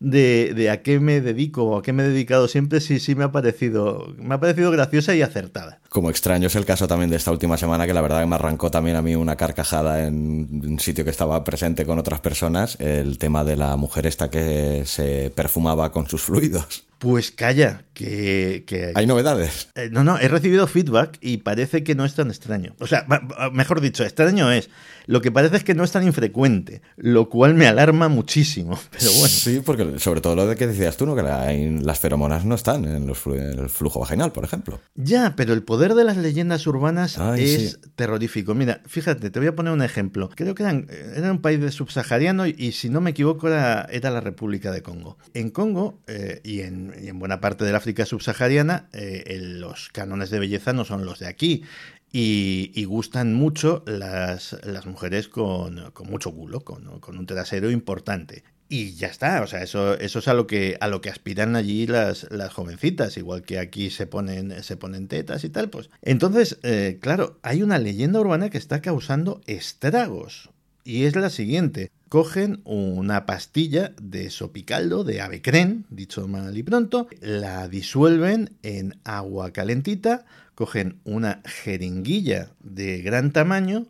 de, de, a qué me dedico o a qué me he dedicado siempre, sí, sí me ha parecido, me ha parecido graciosa y acertada. Como extraño es el caso también de esta última semana, que la verdad que me arrancó también a mí una carcajada en un sitio que estaba presente con otras personas, el tema de la mujer esta que se perfumaba con sus fluidos. Pues calla, que... que ¿Hay novedades? Eh, no, no, he recibido feedback y parece que no es tan extraño. O sea, mejor dicho, extraño es. Lo que parece es que no es tan infrecuente, lo cual me alarma muchísimo. Pero bueno. Sí, porque sobre todo lo de que decías tú, ¿no? Que las feromonas no están en, el flujo vaginal, por ejemplo. Ya, pero el poder de las leyendas urbanas es terrorífico. Mira, fíjate, te voy a poner un ejemplo. Creo que eran, era un país subsahariano y, si no me equivoco era, era la República de Congo. En Congo eh, y en y en buena parte del África subsahariana eh, los cánones de belleza no son los de aquí. Y, gustan mucho las, las mujeres con, mucho culo, con, un trasero importante. Y ya está, o sea, eso, eso es a lo que, a lo que aspiran allí las, las jovencitas, igual que aquí se ponen, se ponen tetas y tal, pues. Entonces, eh, claro, hay una leyenda urbana que está causando estragos. Y es la siguiente cogen una pastilla de sopicaldo, de avecren, dicho mal y pronto, la disuelven en agua calentita, cogen una jeringuilla de gran tamaño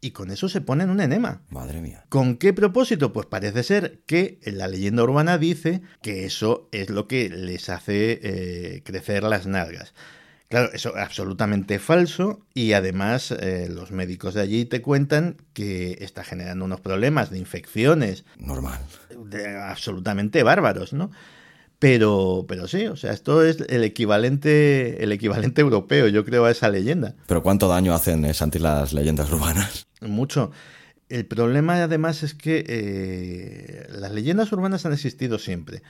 y con eso se ponen un enema. Madre mía. ¿Con qué propósito? Pues parece ser que la leyenda urbana dice que eso es lo que les hace eh, crecer las nalgas. Claro, eso es absolutamente falso y además eh, los médicos de allí te cuentan que está generando unos problemas de infecciones. Normal. absolutamente bárbaros, ¿no? Pero, pero sí, o sea, esto es el equivalente, el equivalente europeo, yo creo, a esa leyenda. Pero ¿cuánto daño hacen, eh, Santi, las leyendas urbanas? Mucho. El problema además es que eh, las leyendas urbanas han existido siempre.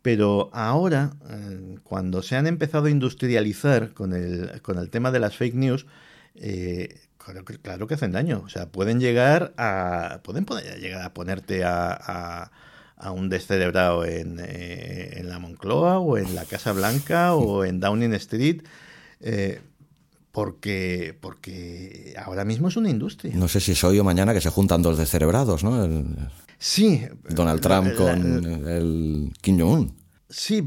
Pero ahora, eh, cuando se han empezado a industrializar con el, con el tema de las fake news, eh, claro, que, hacen daño. O sea, pueden llegar a. Pueden llegar a ponerte a, a, un descerebrado en, eh, en, la Moncloa o en la Casa Blanca o en Downing Street. porque, porque ahora mismo es una industria. No sé si es hoy o mañana que se juntan dos descerebrados, ¿no? Sí. Donald Trump con el Kim Jong-un. Sí,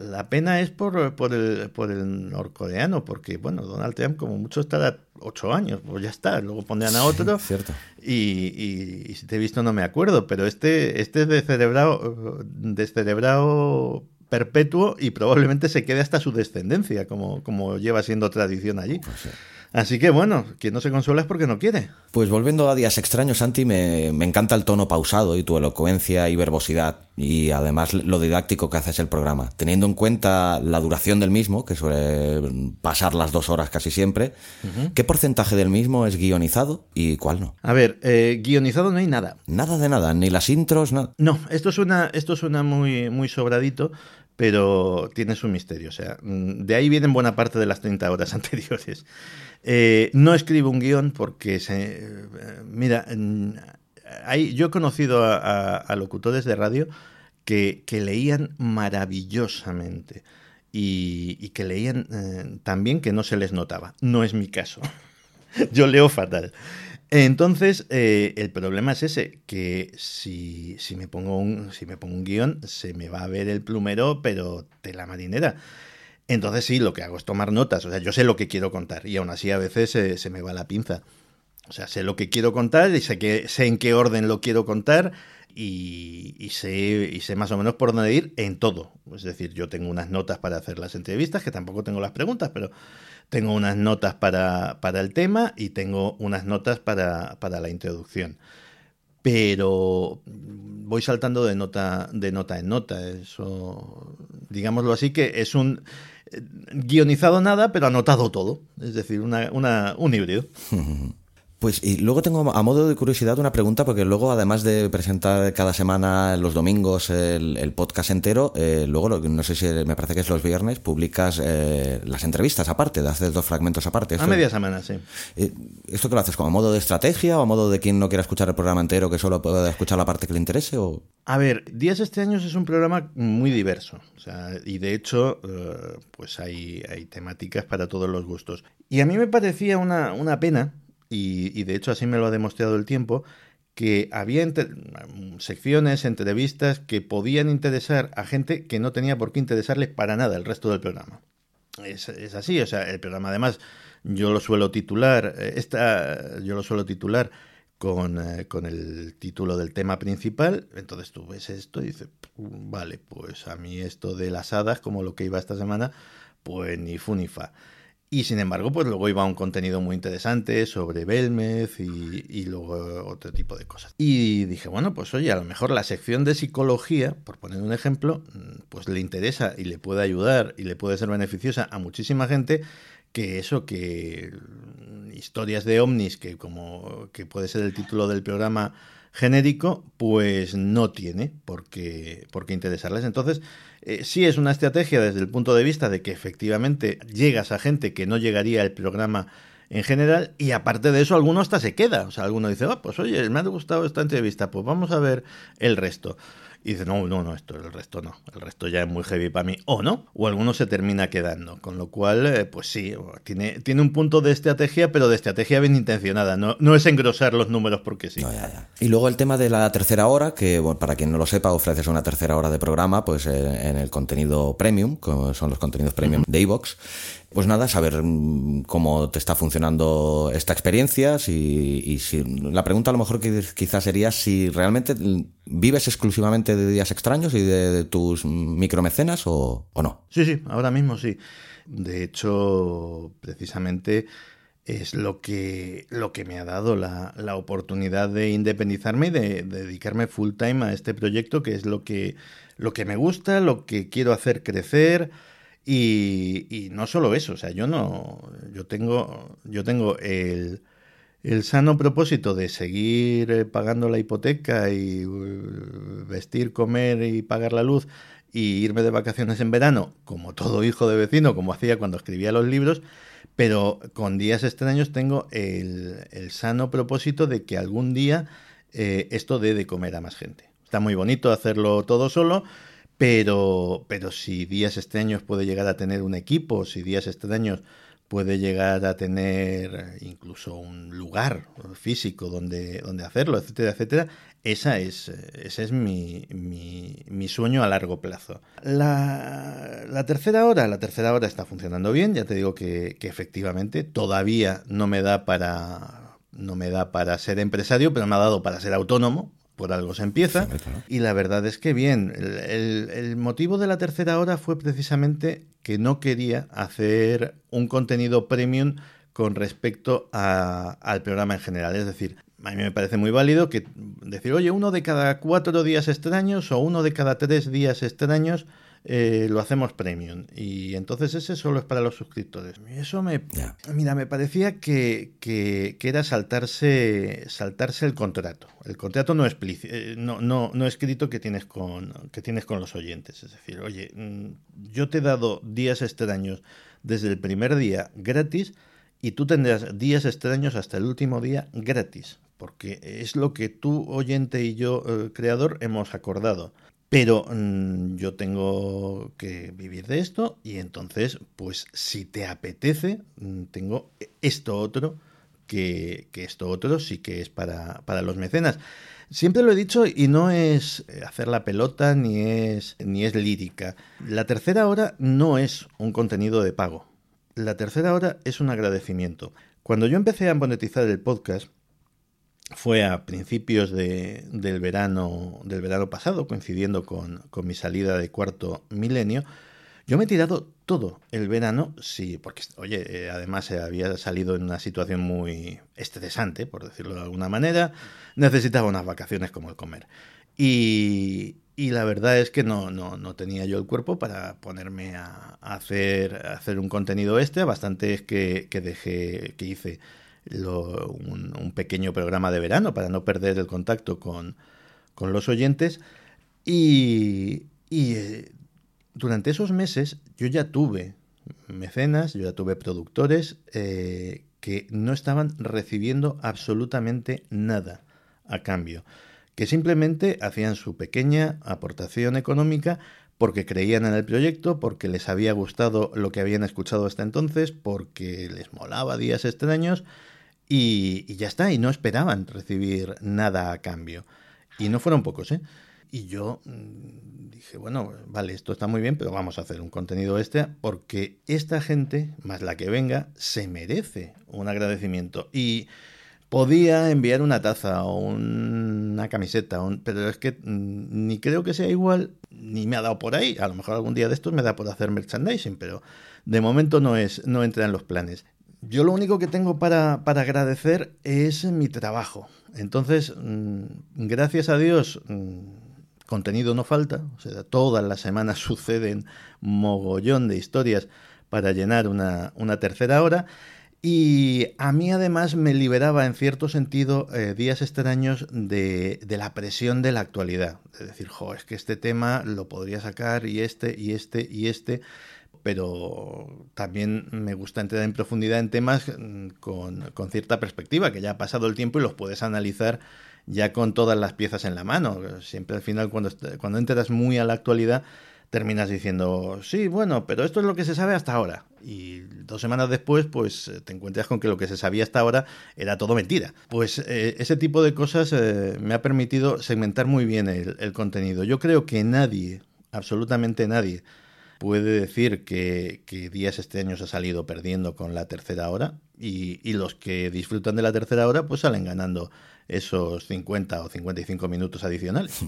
la pena es por, por, el, por el norcoreano, porque, bueno, Donald Trump como mucho estará ocho años, pues ya está, luego pondrán a otro. cierto. Y, y, si te he visto no me acuerdo, pero este, este es descerebrado, descerebrado perpetuo y probablemente se quede hasta su descendencia, como, como lleva siendo tradición allí. Pues Así que bueno, quien no se consuela es porque no quiere. Pues volviendo a Días Extraños, Santi, me, me, encanta el tono pausado y tu elocuencia y verbosidad, y además lo didáctico que haces el programa. Teniendo en cuenta la duración del mismo, que suele pasar las dos horas casi siempre, ¿qué porcentaje del mismo es guionizado y cuál no? A ver, eh, guionizado no hay nada. Nada de nada, ni las intros, nada. No, esto suena, esto suena muy, muy sobradito pero tiene su misterio. O sea, mm, de ahí vienen buena parte de las 30 horas anteriores. Eh, no escribo un guion porque, se, eh, mira, hay, yo he conocido a, locutores de radio que, leían maravillosamente y, que leían eh, también que no se les notaba. No es mi caso. yo leo fatal. Entonces, el problema es ese, que si, si, me pongo un, si me pongo un guion, se me va a ver el plumero, pero de la marinera. Entonces sí, lo que hago es tomar notas. O sea, yo sé lo que quiero contar y aún así a veces se me va la pinza. O sea, sé lo que quiero contar y sé, sé en qué orden lo quiero contar y, sé, y sé más o menos por dónde ir en todo. Es decir, yo tengo unas notas para hacer las entrevistas, que tampoco tengo las preguntas, pero tengo unas notas para, para el tema y tengo unas notas para, para la introducción pero voy saltando de nota de nota en nota eso digámoslo así que es un guionizado nada pero anotado todo. Es decir una, una un híbrido Pues y luego tengo a modo de curiosidad una pregunta, porque luego además de presentar cada semana los domingos el, podcast entero, eh, luego no sé si me parece que es los viernes, publicas eh, las entrevistas aparte, de hacer dos fragmentos aparte. a media semana, sí. Eh, ¿Esto qué lo haces? ¿Como a modo de estrategia o a modo de quien no quiera escuchar el programa entero que solo pueda escuchar la parte que le interese? O... A ver, Días este año es un programa muy diverso. O sea, y de hecho, pues hay, hay temáticas para todos los gustos. Y a mí me parecía una, una pena y, de hecho así me lo ha demostrado el tiempo, que había secciones, entrevistas que podían interesar a gente que no tenía por qué interesarles para nada el resto del programa. Es, así, o sea, el programa además yo lo suelo titular, eh, esta, yo lo suelo titular con, eh, con, el título del tema principal, entonces tú ves esto y dices, vale, pues a mí esto de las hadas, como lo que iba esta semana, pues ni fu ni fa. Y sin embargo, pues luego iba un contenido muy interesante sobre Belmez y, luego otro tipo de cosas. Y dije, bueno, pues oye, a lo mejor la sección de psicología, por poner un ejemplo, pues le interesa y le puede ayudar y le puede ser beneficiosa a muchísima gente que eso, que historias de ovnis, que como que puede ser el título del programa genérico, pues no tiene por qué, por qué interesarles. Entonces, eh, sí es una estrategia desde el punto de vista de que efectivamente llegas a gente que no llegaría al programa en general y aparte de eso alguno hasta se queda. O sea, alguno dice, ah, pues oye, me ha gustado esta entrevista, pues vamos a ver el resto. Y dice, no, no, no, esto, el resto no. El resto ya es muy heavy para mí. O no, o alguno se termina quedando. Con lo cual, eh, pues sí, tiene, tiene un punto de estrategia, pero de estrategia bien intencionada. No, no es engrosar los números porque sí. Y luego el tema de la tercera hora, que bueno, para quien no lo sepa, ofreces una tercera hora de programa, pues eh, en el contenido premium, como son los contenidos premium de Evox. Pues nada, saber mm, cómo te está funcionando esta experiencia si, y si la pregunta a lo mejor quizás sería si realmente vives exclusivamente de días extraños y de, tus micromecenas o, o, no. Sí, sí, ahora mismo sí. De hecho, precisamente es lo que, lo que me ha dado la, la oportunidad de independizarme y de, de, dedicarme full time a este proyecto, que es lo que, lo que me gusta, lo que quiero hacer crecer y, no solo eso, o sea, yo no, yo tengo, yo tengo el, el sano propósito de seguir eh, pagando la hipoteca y uh, vestir, comer y pagar la luz y irme de vacaciones en verano, como todo hijo de vecino, como hacía cuando escribía los libros, pero con días extraños tengo el, el sano propósito de que algún día eh, esto dé de comer a más gente. Está muy bonito hacerlo todo solo, pero, pero si Días Extraños puede llegar a tener un equipo, si Días Extraños puede llegar a tener incluso un lugar físico donde, donde hacerlo, etcétera, etcétera, esa es, ese es mi, mi, sueño a largo plazo. La, la, tercera hora, la tercera hora está funcionando bien, ya te digo que, que efectivamente todavía no me da para no me da para ser empresario, pero me ha dado para ser autónomo, por algo se empieza. Y la verdad es que bien, el, motivo de la tercera hora fue precisamente que no quería hacer un contenido premium con respecto al programa en general. Es decir, a mí me parece muy válido que decir, oye, uno de cada cuatro días extraños o uno de cada tres días extraños eh, lo hacemos premium. Y entonces ese solo es para los suscriptores. Eso me... Mira, me parecía que, que, era saltarse, saltarse el contrato. El contrato no, eh, no, no, no escrito que tienes, con, que tienes con los oyentes. Es decir, oye, mm, yo te he dado días extraños desde el primer día gratis y tú tendrás días extraños hasta el último día gratis, porque es lo que tú, oyente y yo, eh, creador, hemos acordado. Pero mm, yo tengo que vivir de esto y entonces, pues si te apetece, mm, tengo esto otro que, esto otro sí que es para, para los mecenas. Siempre lo he dicho y no es hacer la pelota ni es, ni es lírica. La tercera hora no es un contenido de pago. La tercera hora es un agradecimiento. Cuando yo empecé a monetizar el podcast, fue a principios de, del, verano, del verano pasado, coincidiendo con, con mi salida de cuarto milenio, yo me he tirado todo el verano, sí, porque, oye, eh, además había salido en una situación muy estresante, por decirlo de alguna manera, necesitaba unas vacaciones como el comer. Y, y la verdad es que no, no, no, tenía yo el cuerpo para ponerme a, hacer, hacer un contenido este, bastante que, que dejé, que hice un, pequeño programa de verano para no perder el contacto con, con los oyentes. Y, y eh, durante esos meses yo ya tuve mecenas, yo ya tuve productores eh, que no estaban recibiendo absolutamente nada a cambio, que simplemente hacían su pequeña aportación económica porque creían en el proyecto, porque les había gustado lo que habían escuchado hasta entonces, porque les molaba días extraños y, ya está, y no esperaban recibir nada a cambio. Y no fueron pocos, ¿eh? Y yo mm, dije, bueno, vale, esto está muy bien, pero vamos a hacer un contenido este porque esta gente, más la que venga, se merece un agradecimiento. Y podía enviar una taza o una camiseta, pero es que mm, ni creo que sea igual, ni me ha dado por ahí. A lo mejor algún día de estos me da por hacer merchandising, pero de momento no, es, no entra en los planes. Yo lo único que tengo para, para agradecer es mi trabajo. Entonces, mm, gracias a Dios contenido no falta, o sea, todas las semanas suceden mogollón de historias para llenar una, tercera hora. Y a mí además me liberaba en cierto sentido eh, días extraños de, de, la presión de la actualidad. De decir, jo, es que este tema lo podría sacar y este y este y este, pero también me gusta entrar en profundidad en temas mm, con, con cierta perspectiva, que ya ha pasado el tiempo y los puedes analizar ya con todas las piezas en la mano. Siempre al final, cuando, cuando entras muy a la actualidad, terminas diciendo, sí, bueno, pero esto es lo que se sabe hasta ahora. Y dos semanas después, pues eh, te encuentras con que lo que se sabía hasta ahora era todo mentira. Pues eh, ese tipo de cosas eh, me ha permitido segmentar muy bien el, contenido. Yo creo que nadie, absolutamente nadie, puede decir que, que, Días este año se ha salido perdiendo con la tercera hora y, y, los que disfrutan de la tercera hora pues salen ganando esos 50 o 55 minutos adicionales.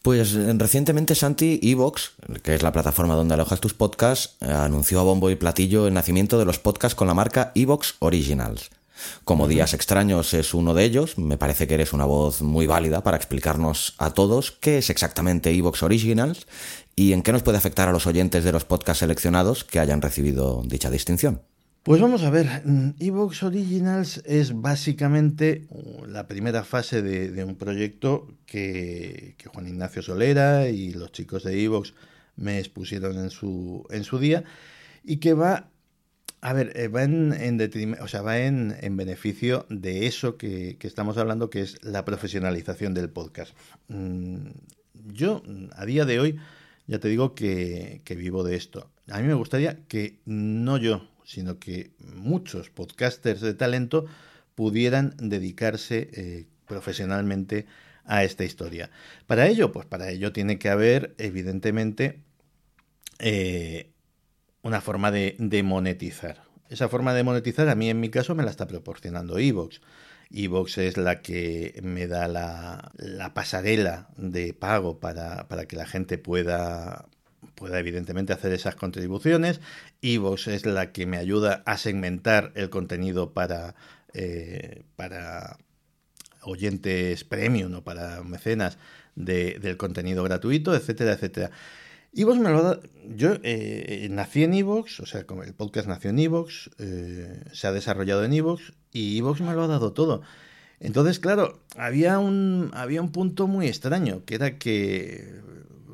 Pues eh, recientemente Santi Evox, que es la plataforma donde alojas tus podcasts, eh, anunció a bombo y platillo el nacimiento de los podcasts con la marca Evox Originals. Como Días Extraños es uno de ellos, me parece que eres una voz muy válida para explicarnos a todos qué es exactamente Evox Originals y en qué nos puede afectar a los oyentes de los podcasts seleccionados que hayan recibido dicha distinción. Pues vamos a ver, mm, Evox Originals es básicamente uh, la primera fase de, un proyecto que, Juan Ignacio Solera y los chicos de Evox me expusieron en su, en su día y que va, a ver, eh, va en, o sea, va en, beneficio de eso que, estamos hablando, que es la profesionalización del podcast. Mm, yo, a día de hoy, ya te digo que, que vivo de esto. A mí me gustaría que no yo, sino que muchos podcasters de talento pudieran dedicarse eh, profesionalmente a esta historia. Para ello, pues para ello tiene que haber, evidentemente, eh, una forma de, monetizar. Esa forma de monetizar a mí en mi caso me la está proporcionando Evox. Evox es la que me da la, la pasarela de pago para, para, que la gente pueda, pueda evidentemente hacer esas contribuciones. Evox es la que me ayuda a segmentar el contenido para, eh, para oyentes premium o para mecenas del contenido gratuito, etcétera, etcétera. Evox me lo ha Yo eh, nací en Evox, o sea, el podcast nació en Evox, eh, se ha desarrollado en Evox y Evox me lo ha dado todo. Entonces, claro, había un, había un punto muy extraño, que era que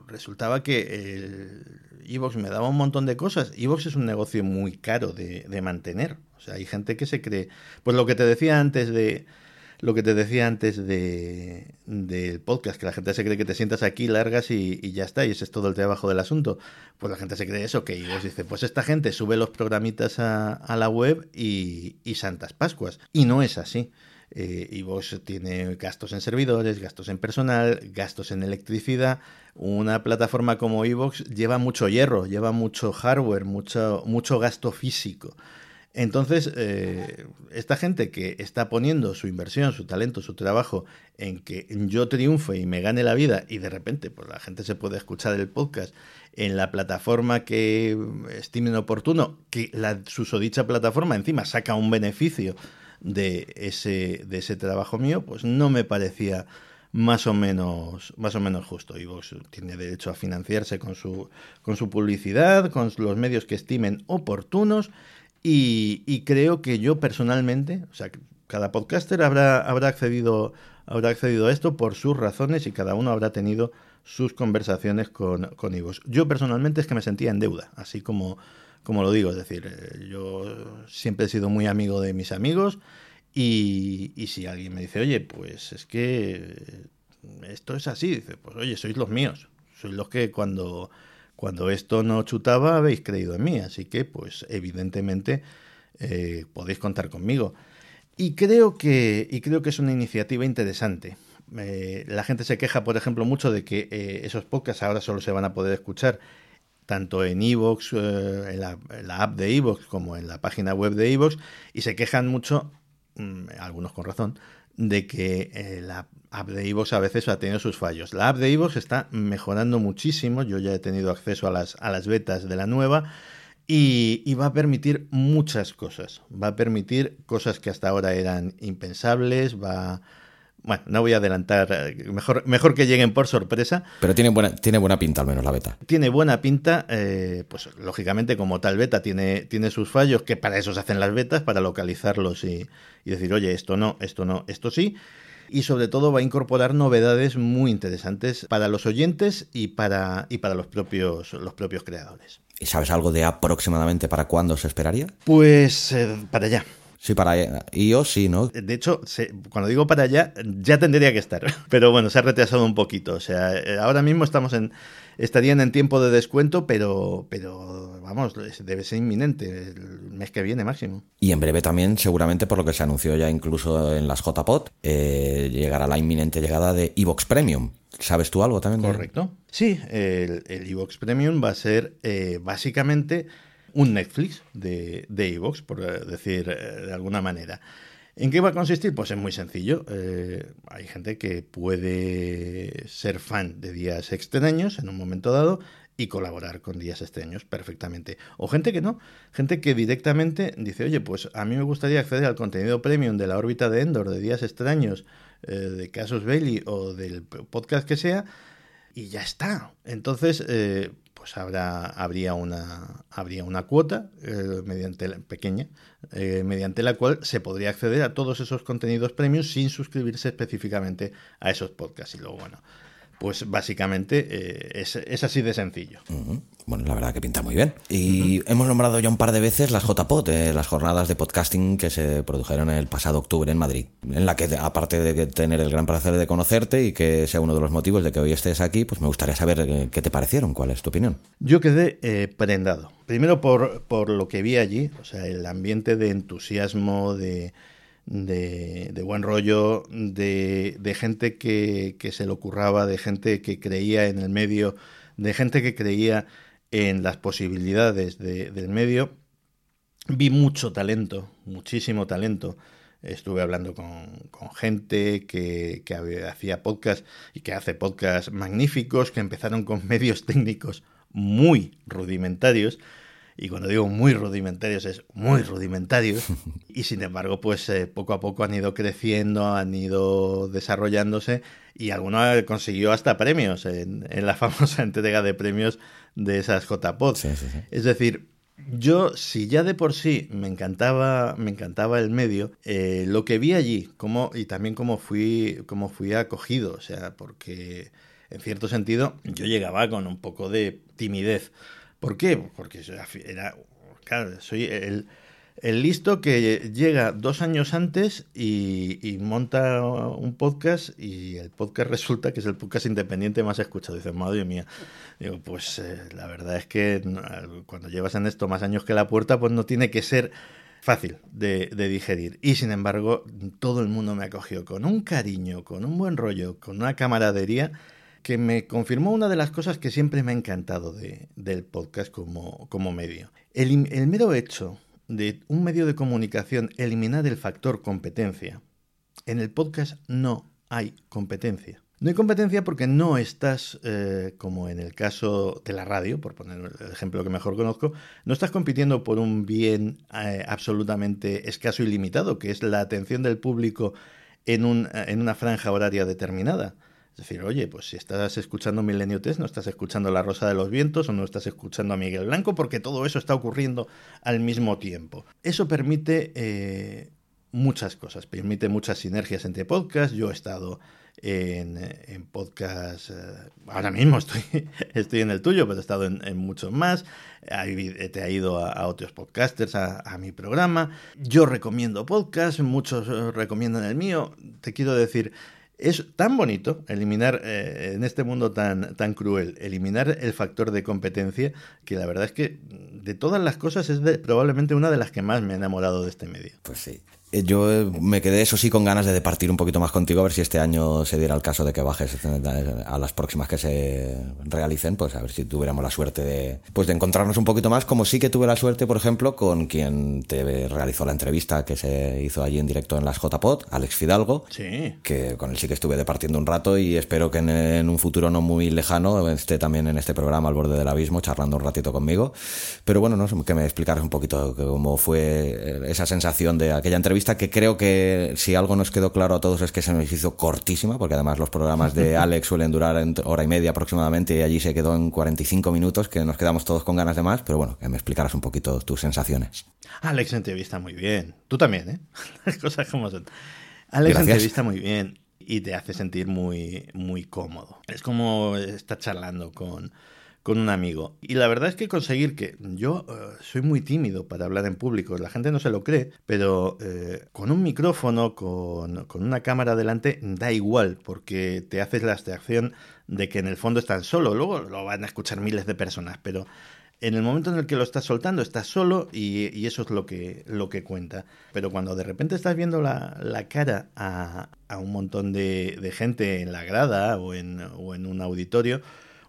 resultaba que Evox me daba un montón de cosas. Evox es un negocio muy caro de, mantener. O sea, hay gente que se cree. Pues lo que te decía antes de lo que te decía antes de, del podcast, que la gente se cree que te sientas aquí, largas y, ya está, y ese es todo el trabajo del asunto. Pues la gente se cree eso, que vos dice, pues esta gente sube los programitas a, la web y, y Santas Pascuas. Y no es así. Eh, vos tiene gastos en servidores, gastos en personal, gastos en electricidad. Una plataforma como Evox lleva mucho hierro, lleva mucho hardware, mucho, mucho gasto físico. Entonces, eh, esta gente que está poniendo su inversión, su talento, su trabajo en que yo triunfe y me gane la vida y de repente pues la gente se puede escuchar el podcast en la plataforma que estimen oportuno, que la susodicha plataforma encima saca un beneficio de ese, de ese trabajo mío, pues no me parecía más o menos, más o menos justo. Y vos tiene derecho a financiarse con su, con su publicidad, con los medios que estimen oportunos y, creo que yo personalmente, o sea, cada podcaster habrá, habrá, accedido, habrá accedido a esto por sus razones y cada uno habrá tenido sus conversaciones con, con Ivos. Yo personalmente es que me sentía en deuda, así como, como lo digo, es decir, eh, yo siempre he sido muy amigo de mis amigos y, y si alguien me dice, oye, pues es que esto es así, dice, pues oye, sois los míos, sois los que cuando cuando esto no chutaba habéis creído en mí, así que pues evidentemente eh, podéis contar conmigo. Y creo que, y creo que es una iniciativa interesante. Eh, la gente se queja, por ejemplo, mucho de que eh, esos podcasts ahora solo se van a poder escuchar tanto en Evox, en, la, app de Evox, como en la página web de Evox, y se quejan mucho, mm, algunos con razón, de que la app de iVoox a veces ha tenido sus fallos. La app de iVoox está mejorando muchísimo. Yo ya he tenido acceso a las, a las betas de la nueva. Y, va a permitir muchas cosas. Va a permitir cosas que hasta ahora eran impensables. Va. Bueno, no voy a adelantar. Mejor, mejor que lleguen por sorpresa. Pero tiene buena, tiene buena pinta, al menos la beta. Tiene buena pinta. Eh, pues lógicamente, como tal beta, tiene, tiene sus fallos, que para eso se hacen las betas, para localizarlos y, y decir, oye, esto no, esto no, esto sí y sobre todo va a incorporar novedades muy interesantes para los oyentes y para, y para los, propios, los propios creadores. ¿Y sabes algo de aproximadamente para cuándo se esperaría? Pues eh, para allá. Sí, para iOS sí, ¿no? De hecho, cuando digo para allá, ya tendría que estar. Pero bueno, se ha retrasado un poquito. O sea, eh, ahora mismo estamos en, estarían en tiempo de descuento, pero, pero vamos, debe ser inminente, el mes que viene máximo. Y en breve también, seguramente por lo que se anunció ya incluso en las JPOT, eh, llegará la inminente llegada de Evox Premium. ¿Sabes tú algo también? Correcto. Sí, el, Evox Premium va a ser eh, básicamente un Netflix de, de Evox, por decir eh, de alguna manera. ¿En qué va a consistir? Pues es muy sencillo. Eh, hay gente que puede ser fan de días extraños en un momento dado y colaborar con días extraños perfectamente. O gente que no, gente que directamente dice, oye, pues a mí me gustaría acceder al contenido premium de la órbita de Endor, de días extraños, eh, de Casos Bailey o del podcast que sea, y ya está. Entonces, eh, pues habrá, habría, una, habría una cuota eh, mediante pequeña, eh, mediante la cual se podría acceder a todos esos contenidos premios sin suscribirse específicamente a esos podcasts. Y luego, bueno, pues básicamente eh, es, así de sencillo. Bueno, la verdad que pinta muy bien. Y hemos nombrado ya un par de veces las JPod, eh, las jornadas de podcasting que se produjeron el pasado octubre en Madrid, en la que aparte de tener el gran placer de conocerte y que sea uno de los motivos de que hoy estés aquí, pues me gustaría saber eh, qué te parecieron, cuál es tu opinión. Yo quedé prendado. Primero por, por lo que vi allí, o sea, el ambiente de entusiasmo, de de, buen rollo, de, de gente que, que, se lo curraba, de gente que creía en el medio, de gente que creía en las posibilidades del medio. Vi mucho talento, muchísimo talento. Estuve hablando con, con gente que, que hacía podcast y que hace podcasts magníficos, que empezaron con medios técnicos muy rudimentarios y cuando digo muy rudimentarios es muy rudimentarios y sin embargo pues eh, poco a poco han ido creciendo, han ido desarrollándose y alguno consiguió hasta premios en, la famosa entrega de premios de esas JPOD. Es decir, yo, si ya de por sí me encantaba, me encantaba el medio, eh, lo que vi allí, como, y también cómo fui, cómo fui acogido, o sea, porque en cierto sentido yo llegaba con un poco de timidez ¿Por qué? Porque era, claro, soy el, El listo que llega dos años antes y, monta un podcast y el podcast resulta que es el podcast independiente más escuchado. Dice, madre mía. Digo, pues eh, la verdad es que cuando llevas en esto más años que la puerta, pues no tiene que ser fácil de, digerir. Y sin embargo, todo el mundo me acogió con un cariño, con un buen rollo, con una camaradería que me confirmó una de las cosas que siempre me ha encantado de, del podcast como, medio. El mero hecho de un medio de comunicación eliminar el factor competencia, en el podcast no hay competencia. No hay competencia porque no estás, eh, como en el caso de la radio, por poner el ejemplo que mejor conozco, no estás compitiendo por un bien eh, absolutamente escaso y limitado, que es la atención del público en, un, en una franja horaria determinada. Es decir, oye, pues si estás escuchando Milenio Test, no estás escuchando La Rosa de los Vientos o no estás escuchando a Miguel Blanco, porque todo eso está ocurriendo al mismo tiempo. Eso permite eh, muchas cosas, permite muchas sinergias entre podcasts. Yo he estado en, en podcasts, eh, ahora mismo estoy, estoy en el tuyo, pero he estado en, muchos más. Te ha ido a, otros podcasters, a, mi programa. Yo recomiendo podcasts, muchos eh, recomiendan el mío. Te quiero decir, es tan bonito eliminar, eh, en este mundo tan, tan cruel, eliminar el factor de competencia, que la verdad es que de todas las cosas es probablemente una de las que más me ha enamorado de este medio. Pues sí. Eh, yo eh, me quedé, eso sí, con ganas de departir un poquito más contigo, a ver si este año se diera el caso de que bajes a las próximas que se realicen, pues a ver si tuviéramos la suerte de, pues de encontrarnos un poquito más, como sí que tuve la suerte, por ejemplo, con quien te realizó la entrevista que se hizo allí en directo en las JPod, Alex Fidalgo, sí. que con él sí que estuve departiendo un rato y espero que en, un futuro no muy lejano esté también en este programa al borde del abismo, charlando un ratito conmigo. Pero bueno, no que me explicaras un poquito cómo fue esa sensación de aquella entrevista que creo que si algo nos quedó claro a todos es que se nos hizo cortísima, porque además los programas de Alex suelen durar hora y media aproximadamente y allí se quedó en 45 minutos, que nos quedamos todos con ganas de más, pero bueno, que me explicaras un poquito tus sensaciones. Alex entrevista muy bien. Tú también, ¿eh? Las cosas como son. Alex entrevista muy bien y te hace sentir muy, muy cómodo. Es como estar charlando con con un amigo. Y la verdad es que conseguir que yo eh, soy muy tímido para hablar en público, la gente no se lo cree, pero eh, con un micrófono, con, una cámara delante, da igual, porque te haces la abstracción de que en el fondo estás solo, luego lo van a escuchar miles de personas, pero en el momento en el que lo estás soltando estás solo y, eso es lo que, lo que cuenta. Pero cuando de repente estás viendo la, cara a, un montón de, de, gente en la grada o en, o en un auditorio,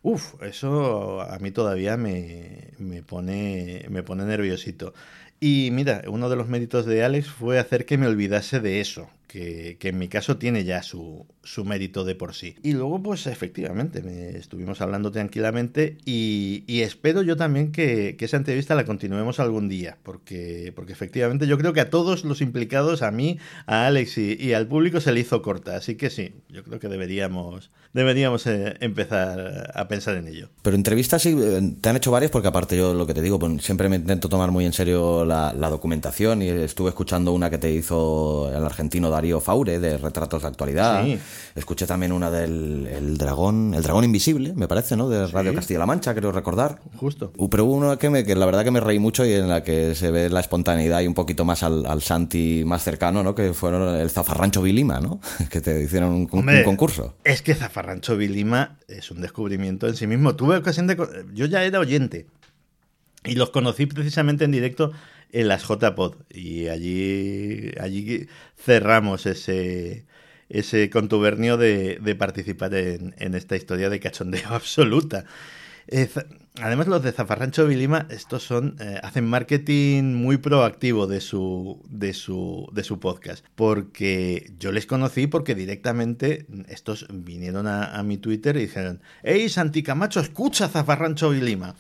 Uf, eso a mí todavía me, me, pone, me pone nerviosito. Y mira, uno de los méritos de Alex fue hacer que me olvidase de eso, que, en mi caso tiene ya su, su, mérito de por sí. Y luego, pues efectivamente, me estuvimos hablando tranquilamente y, espero yo también que, esa entrevista la continuemos algún día, porque, porque efectivamente yo creo que a todos los implicados, a mí, a Alex y, al público se le hizo corta, así que sí, yo creo que deberíamos, deberíamos eh, empezar a pensar en ello. Pero entrevistas sí, eh, te han hecho varias, porque aparte yo lo que te digo, pues, siempre me intento tomar muy en serio la, la documentación y estuve escuchando una que te hizo el argentino Darío Faure de Retratos de Actualidad. Escuché también una del el dragón, el dragón invisible, me parece, ¿no? De Radio Castilla-La Mancha, creo recordar. Justo. Uh, pero hubo una que, me, que la verdad que me reí mucho y en la que se ve la espontaneidad y un poquito más al, al Santi más cercano, ¿no? Que fueron el Zafarrancho Vilima, ¿no? que te hicieron un, concurso. Es que Zafarrancho Vilima es un descubrimiento en sí mismo. Tuve ocasión de... Yo ya era oyente. Y los conocí precisamente en directo en las JPod y allí, allí cerramos ese, ese contubernio de, de participar en, en, esta historia de cachondeo absoluta. Eh, además, los de Zafarrancho Vilima, estos son, eh, hacen marketing muy proactivo de su, de, su, de su podcast. Porque yo les conocí porque directamente estos vinieron a, mi Twitter y dijeron, hey Santi Camacho, escucha Zafarrancho Vilima,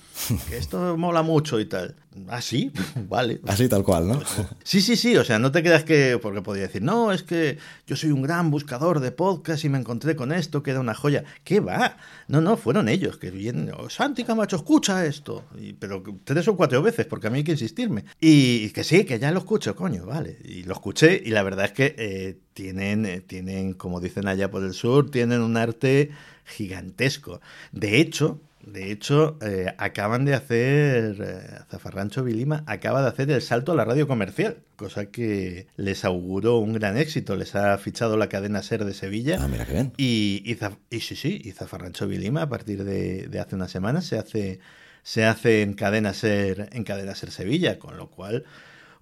que esto mola mucho y tal. Así, ¿Ah, vale. Así tal cual, ¿no? Sí, sí, sí, o sea, no te creas que, porque podría decir, no, es que yo soy un gran buscador de podcast y me encontré con esto, que era una joya. ¿Qué va? No, no, fueron ellos que vienen, oh, Santi Camacho, escucha esto. pero tres o cuatro veces, porque a mí hay que insistirme. Y que sí, que ya lo escucho, coño, vale. Y lo escuché y la verdad es que eh, tienen, eh, tienen, como dicen allá por el sur, tienen un arte gigantesco. De hecho, De hecho, eh, acaban de hacer, eh, Zafarrancho Vilima acaba de hacer el salto a la radio comercial, cosa que les auguró un gran éxito. Les ha fichado la cadena SER de Sevilla. Ah, mira qué bien. Y, y, sí, sí, y Zafarrancho Vilima a partir de, de hace unas semanas se hace, se hace en cadena SER, en cadena SER Sevilla, con lo cual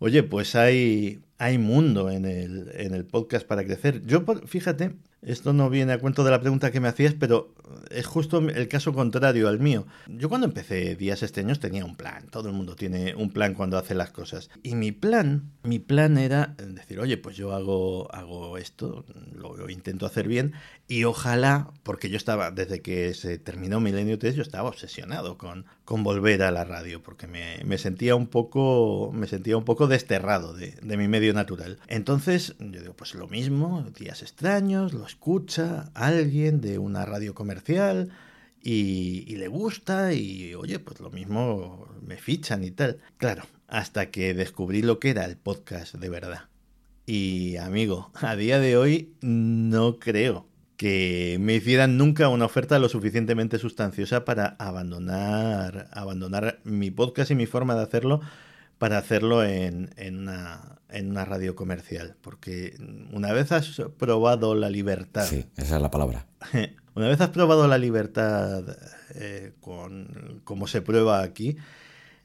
Oye, pues hay, hay mundo en el, en el podcast para crecer. Yo, fíjate, esto no viene a cuento de la pregunta que me hacías, pero es justo el caso contrario al mío. Yo cuando empecé Días Esteños tenía un plan. Todo el mundo tiene un plan cuando hace las cosas. Y mi plan, mi plan era decir, oye, pues yo hago, hago esto, lo, intento hacer bien y ojalá, porque yo estaba, desde que se terminó Milenio 3, yo estaba obsesionado con, con volver a la radio, porque me, sentía un poco, me sentía un poco desterrado de, de mi medio natural. Entonces, yo digo, pues lo mismo, Días Extraños, lo escucha alguien de una radio comercial y, le gusta y oye, pues lo mismo me fichan y tal. Claro, hasta que descubrí lo que era el podcast de verdad. Y amigo, a día de hoy no creo que me hicieran nunca una oferta lo suficientemente sustanciosa para abandonar, abandonar mi podcast y mi forma de hacerlo para hacerlo en, en, una, en una radio comercial. Porque una vez has probado la libertad. Sí, esa es la palabra. Una vez has probado la libertad eh, con cómo se prueba aquí,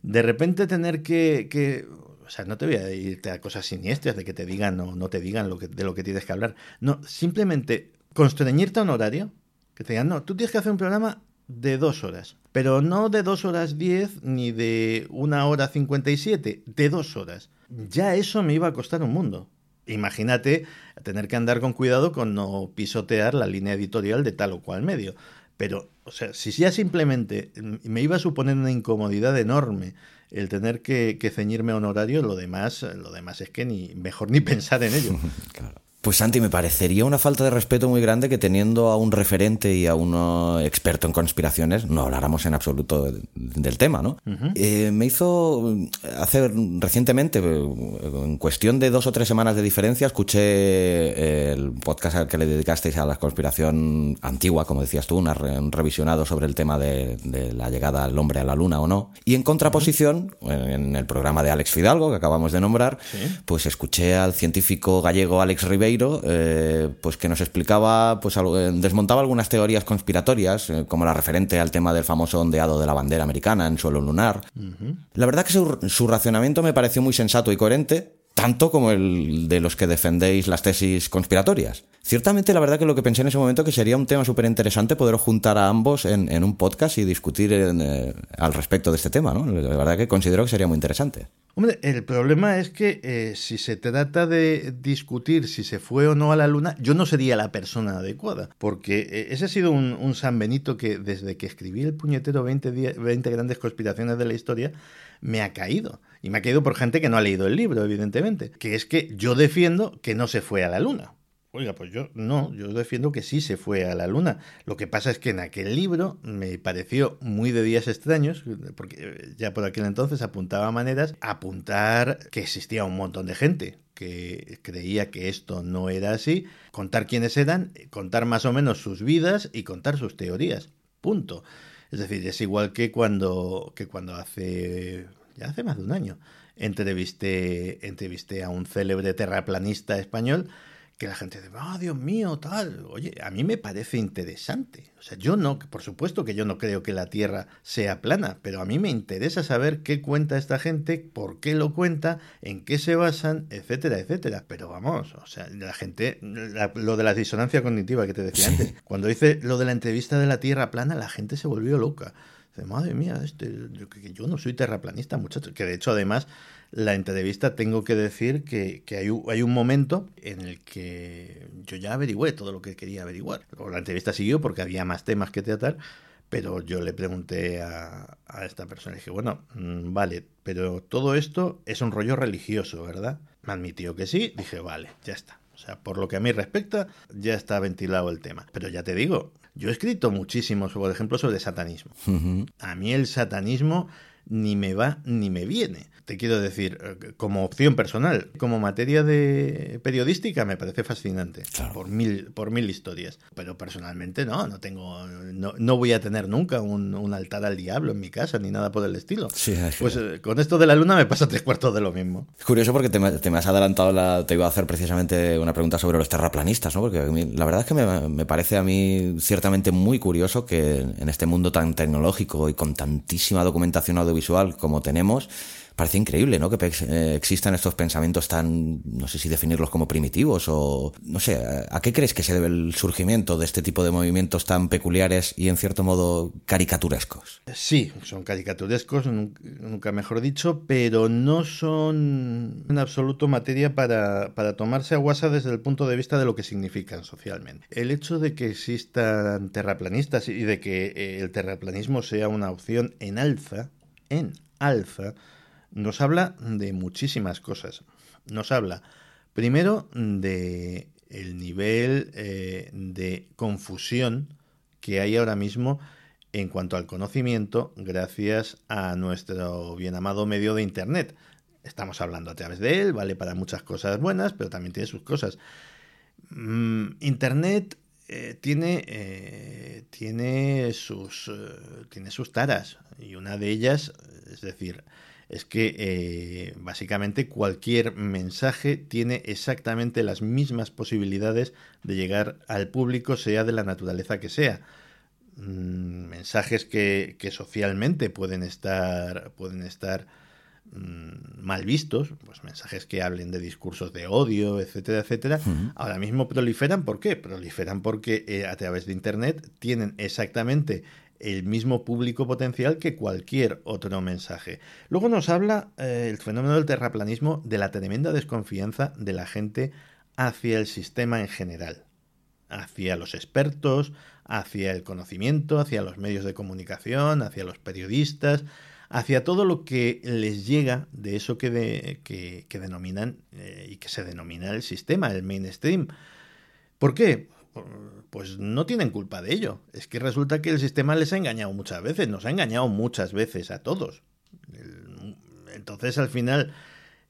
de repente tener que, que, o sea, no te voy a irte a cosas siniestras de que te digan o no te digan lo que, de lo que tienes que hablar. No, simplemente constreñirte a un horario, que te digan, no, tú tienes que hacer un programa de dos horas. Pero no de dos horas diez ni de una hora cincuenta y siete, de dos horas. Ya eso me iba a costar un mundo. Imagínate tener que andar con cuidado con no pisotear la línea editorial de tal o cual medio. Pero, o sea, si ya simplemente me iba a suponer una incomodidad enorme el tener que, que ceñirme a un horario, lo demás, lo demás es que ni mejor ni pensar en ello. claro. Pues Santi, me parecería una falta de respeto muy grande que teniendo a un referente y a un experto en conspiraciones no habláramos en absoluto del tema, ¿no? Eh, me hizo hacer recientemente, en cuestión de dos o tres semanas de diferencia, escuché el podcast al que le dedicasteis a la conspiración antigua, como decías tú, un revisionado sobre el tema de, la llegada del hombre a la luna o no. Y en contraposición, en el programa de Alex Fidalgo, que acabamos de nombrar, pues escuché al científico gallego Alex Ribeiro eh, pues que nos explicaba, pues eh, desmontaba algunas teorías conspiratorias, eh, como la referente al tema del famoso ondeado de la bandera americana en suelo lunar. La verdad que su, su racionamiento me pareció muy sensato y coherente, tanto como el de los que defendéis las tesis conspiratorias. Ciertamente, la verdad que lo que pensé en ese momento que sería un tema súper interesante poder juntar a ambos en, un podcast y discutir eh, al respecto de este tema, ¿no? La verdad que considero que sería muy interesante. Hombre, el problema es que eh, si se trata de discutir si se fue o no a la luna, yo no sería la persona adecuada, porque eh, ese ha sido un, un, San Benito que desde que escribí el puñetero 20, 20 grandes conspiraciones de la historia, me ha caído. Y me ha caído por gente que no ha leído el libro, evidentemente. Que es que yo defiendo que no se fue a la luna. Oiga, pues yo no, yo defiendo que sí se fue a la luna. Lo que pasa es que en aquel libro me pareció muy de días extraños, porque ya por aquel entonces apuntaba maneras, apuntar que existía un montón de gente que creía que esto no era así, contar quiénes eran, contar más o menos sus vidas y contar sus teorías. Punto. Es decir, es igual que cuando, que cuando hace, ya hace más de un año, entrevisté, entrevisté a un célebre terraplanista español que la gente dice, ah, Dios mío, tal. Oye, a mí me parece interesante. O sea, yo no, por supuesto que yo no creo que la Tierra sea plana, pero a mí me interesa saber qué cuenta esta gente, por qué lo cuenta, en qué se basan, etcétera, etcétera. Pero vamos, o sea, la gente, lo de la disonancia cognitiva que te decía antes, cuando dice lo de la entrevista de la Tierra plana, la gente se volvió loca. Dice, madre mía, este, yo, yo no soy terraplanista, muchachos. Que de hecho, además, la entrevista tengo que decir que, hay, hay, un momento en el que yo ya averigüé todo lo que quería averiguar. La entrevista siguió porque había más temas que tratar, pero yo le pregunté a, a esta persona, y dije, bueno, mm, vale, pero todo esto es un rollo religioso, ¿verdad? Me admitió que sí, dije, vale, ya está. O sea, por lo que a mí respecta, ya está ventilado el tema. Pero ya te digo, yo he escrito muchísimo, por ejemplo, sobre satanismo. A mí el satanismo ni me va ni me viene. Te quiero decir, eh, como opción personal, como materia de periodística me parece fascinante, por, mil, por mil historias. Pero personalmente no, no tengo, no, voy a tener nunca un, altar al diablo en mi casa ni nada por el estilo. pues eh, con esto de la luna me pasa tres cuartos de lo mismo. Es curioso porque te, me has adelantado, la, te iba a hacer precisamente una pregunta sobre los terraplanistas, ¿no? Porque la verdad es que me, me parece a mí ciertamente muy curioso que en este mundo tan tecnológico y con tantísima documentación audiovisual como tenemos, parece increíble, ¿no? Que eh, existan estos pensamientos tan, no sé si definirlos como primitivos o, no sé, ¿a qué crees que se debe el surgimiento de este tipo de movimientos tan peculiares y en cierto modo caricaturescos? Sí, son caricaturescos, nunca mejor dicho, pero no son en absoluto materia para, para tomarse a guasa desde el punto de vista de lo que significan socialmente. El hecho de que existan terraplanistas y de que eh, el terraplanismo sea una opción en alza, en alza, nos habla de muchísimas cosas. Nos habla, primero, de el nivel eh, de confusión que hay ahora mismo en cuanto al conocimiento gracias a nuestro bien amado medio de Internet. Estamos hablando a través de él, vale para muchas cosas buenas, pero también tiene sus cosas. Mm, Internet eh, tiene, eh, tiene, sus, tiene sus taras y una de ellas, es decir, es que eh, básicamente cualquier mensaje tiene exactamente las mismas posibilidades de llegar al público, sea de la naturaleza que sea. Mm, mensajes que, socialmente pueden estar, pueden estar mm, mal vistos, pues mensajes que hablen de discursos de odio, etcétera, etcétera, ahora mismo proliferan. ¿Por qué? Proliferan porque eh, a través de Internet tienen exactamente el mismo público potencial que cualquier otro mensaje. Luego nos habla eh, el fenómeno del terraplanismo de la tremenda desconfianza de la gente hacia el sistema en general, hacia los expertos, hacia el conocimiento, hacia los medios de comunicación, hacia los periodistas, hacia todo lo que les llega de eso que, denominan eh, y que se denomina el sistema, el mainstream. ¿Por qué? Pues no tienen culpa de ello. Es que resulta que el sistema les ha engañado muchas veces, nos ha engañado muchas veces a todos. Entonces al final,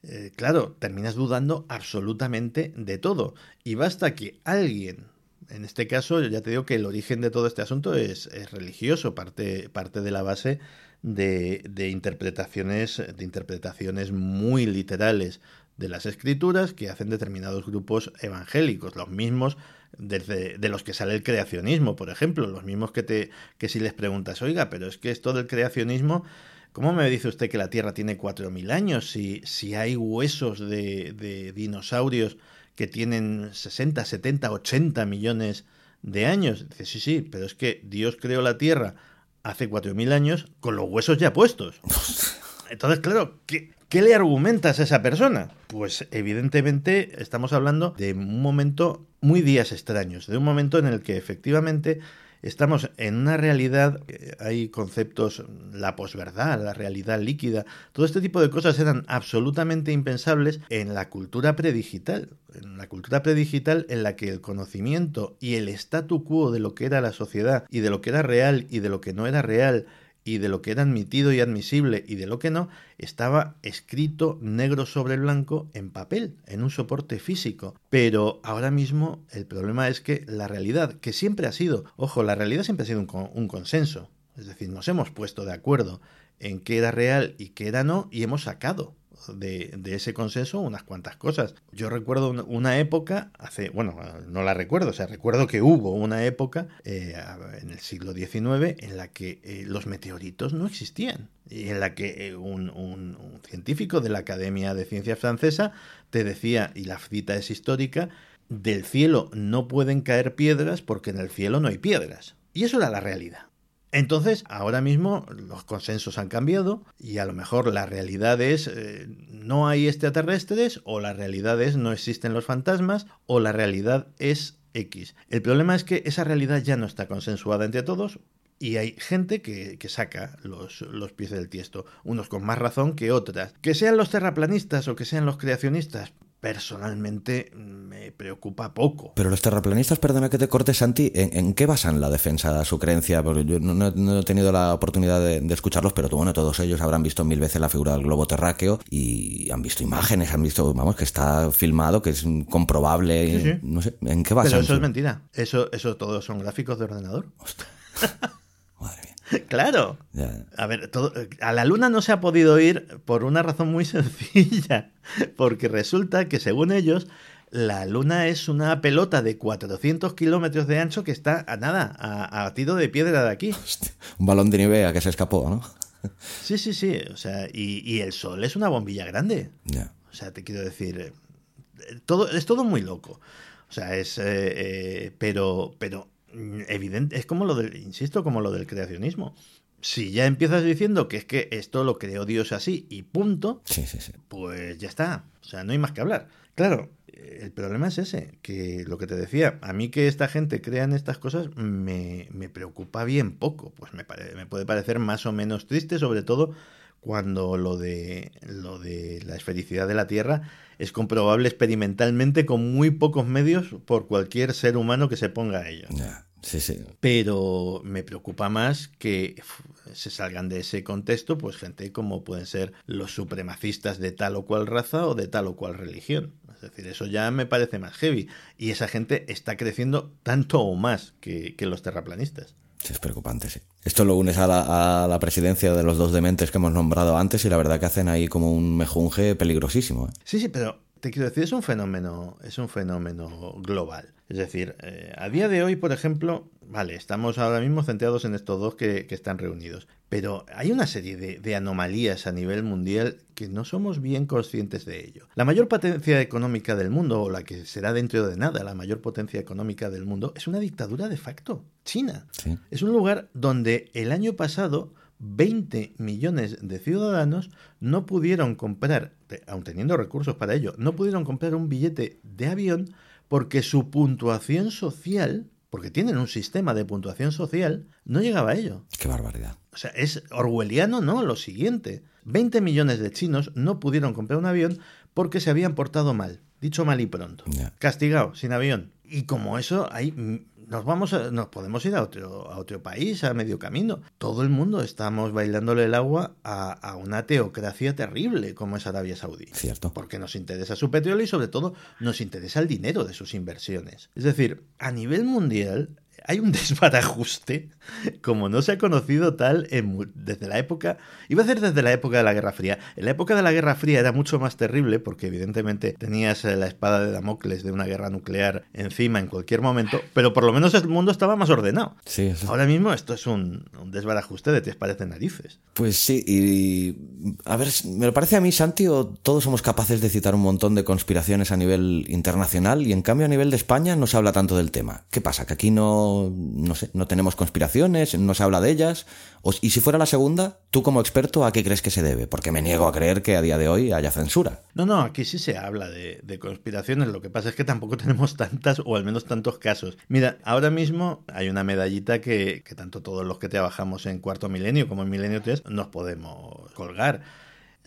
eh, claro, terminas dudando absolutamente de todo. Y basta que alguien, en este caso ya te digo que el origen de todo este asunto es, religioso, parte, parte de la base de, de, interpretaciones, de interpretaciones muy literales de las escrituras que hacen determinados grupos evangélicos, los mismos desde, de los que sale el creacionismo, por ejemplo, los mismos que, te, que si les preguntas, oiga, pero es que esto del creacionismo, ¿cómo me dice usted que la Tierra tiene 4.000 años si, si hay huesos de, de dinosaurios que tienen 60, 70, 80 millones de años? Dice, sí, sí, pero es que Dios creó la Tierra hace 4.000 años con los huesos ya puestos. Entonces, claro, ¿qué, ¿qué le argumentas a esa persona? Pues evidentemente estamos hablando de un momento muy días extraños, de un momento en el que efectivamente estamos en una realidad, eh, hay conceptos, la posverdad, la realidad líquida, todo este tipo de cosas eran absolutamente impensables en la cultura predigital, en la cultura predigital en la que el conocimiento y el statu quo de lo que era la sociedad y de lo que era real y de lo que no era real y de lo que era admitido y admisible y de lo que no, estaba escrito negro sobre blanco en papel, en un soporte físico. Pero ahora mismo el problema es que la realidad, que siempre ha sido, ojo, la realidad siempre ha sido un, un consenso, es decir, nos hemos puesto de acuerdo en qué era real y qué era no y hemos sacado de, ese consenso unas cuantas cosas. Yo recuerdo una época, hace, bueno, no la recuerdo, o sea, recuerdo que hubo una época eh, en el siglo XIX en la que eh, los meteoritos no existían y en la que eh, un, un científico de la Academia de Ciencias Francesa te decía, y la cita es histórica, del cielo no pueden caer piedras porque en el cielo no hay piedras. Y eso era la realidad. Entonces, ahora mismo los consensos han cambiado y a lo mejor la realidad es eh, no hay extraterrestres o la realidad es no existen los fantasmas o la realidad es X. El problema es que esa realidad ya no está consensuada entre todos y hay gente que, saca los, los, pies del tiesto, unos con más razón que otras. Que sean los terraplanistas o que sean los creacionistas, personalmente me preocupa poco. Pero los terraplanistas, perdona que te corte, Santi, ¿en, qué basan la defensa de su creencia? Porque yo no, he tenido la oportunidad de, escucharlos, pero bueno, todos ellos habrán visto mil veces la figura del globo terráqueo y han visto imágenes, han visto, vamos, que está filmado, que es comprobable. No sé, ¿en qué basan? Pero eso es mentira. Eso, eso todos son gráficos de ordenador. Madre mía. Claro. A ver, a la Luna no se ha podido ir por una razón muy sencilla. Porque resulta que, según ellos, la Luna es una pelota de 400 kilómetros de ancho que está a nada, a, tiro de piedra de aquí. un balón de Nivea que se escapó, ¿no? sí, sí, sí. O sea, y, el Sol es una bombilla grande. O sea, te quiero decir, eh, todo, es todo muy loco. O sea, es. Eh, eh, pero, pero evidente, es como lo del, insisto, como lo del creacionismo. Si ya empiezas diciendo que es que esto lo creó Dios así y punto, pues ya está. O sea, no hay más que hablar. Claro, el problema es ese, que lo que te decía, a mí que esta gente crea en estas cosas me, me preocupa bien poco. Pues me, me puede parecer más o menos triste, sobre todo cuando lo de, lo de la esfericidad de la Tierra es comprobable experimentalmente con muy pocos medios por cualquier ser humano que se ponga a ello. Sí, sí. Pero me preocupa más que se salgan de ese contexto, pues gente como pueden ser los supremacistas de tal o cual raza o de tal o cual religión. Es decir, eso ya me parece más heavy. Y esa gente está creciendo tanto o más que, que los terraplanistas. Es preocupante, sí. Esto lo unes a la, presidencia de los dos dementes que hemos nombrado antes y la verdad que hacen ahí como un mejunje peligrosísimo. ¿eh? Sí, sí, pero te quiero decir, es un fenómeno, es un fenómeno global. Es decir, eh, a día de hoy, por ejemplo, vale, estamos ahora mismo centrados en estos dos que, están reunidos, pero hay una serie de, anomalías a nivel mundial que no somos bien conscientes de ello. La mayor potencia económica del mundo, o la que será dentro de nada la mayor potencia económica del mundo, es una dictadura de facto, China. Es un lugar donde el año pasado 20 millones de ciudadanos no pudieron comprar, aun teniendo recursos para ello, no pudieron comprar un billete de avión porque su puntuación social, porque tienen un sistema de puntuación social, no llegaba a ello. Qué barbaridad. O sea, es orwelliano, ¿no? Lo siguiente. 20 millones de chinos no pudieron comprar un avión porque se habían portado mal. Dicho mal y pronto. Castigado, sin avión. Y como eso, hay nos vamos nos podemos ir a otro, a otro país a medio camino. Todo el mundo estamos bailándole el agua a, a, una teocracia terrible como es Arabia Saudí. Cierto. Porque nos interesa su petróleo y sobre todo nos interesa el dinero de sus inversiones. Es decir, a nivel mundial hay un desbarajuste como no se ha conocido tal desde la época, iba a ser desde la época de la Guerra Fría. En la época de la Guerra Fría era mucho más terrible porque evidentemente tenías eh, la espada de Damocles de una guerra nuclear encima en cualquier momento, pero por lo menos el mundo estaba más ordenado. Sí, Ahora mismo esto es un, desbarajuste de te parece narices. Pues sí, y a ver, me parece a mí, Santi, o todos somos capaces de citar un montón de conspiraciones a nivel internacional y en cambio a nivel de España no se habla tanto del tema. ¿Qué pasa? ¿Que aquí no no, sé, no tenemos conspiraciones, no se habla de ellas. y si fuera la segunda, tú como experto, ¿a qué crees que se debe? Porque me niego a creer que a día de hoy haya censura. No, no, aquí sí se habla de, conspiraciones. Lo que pasa es que tampoco tenemos tantas o al menos tantos casos. Mira, ahora mismo hay una medallita que, que tanto todos los que trabajamos en cuarto milenio como en milenio 3 nos podemos colgar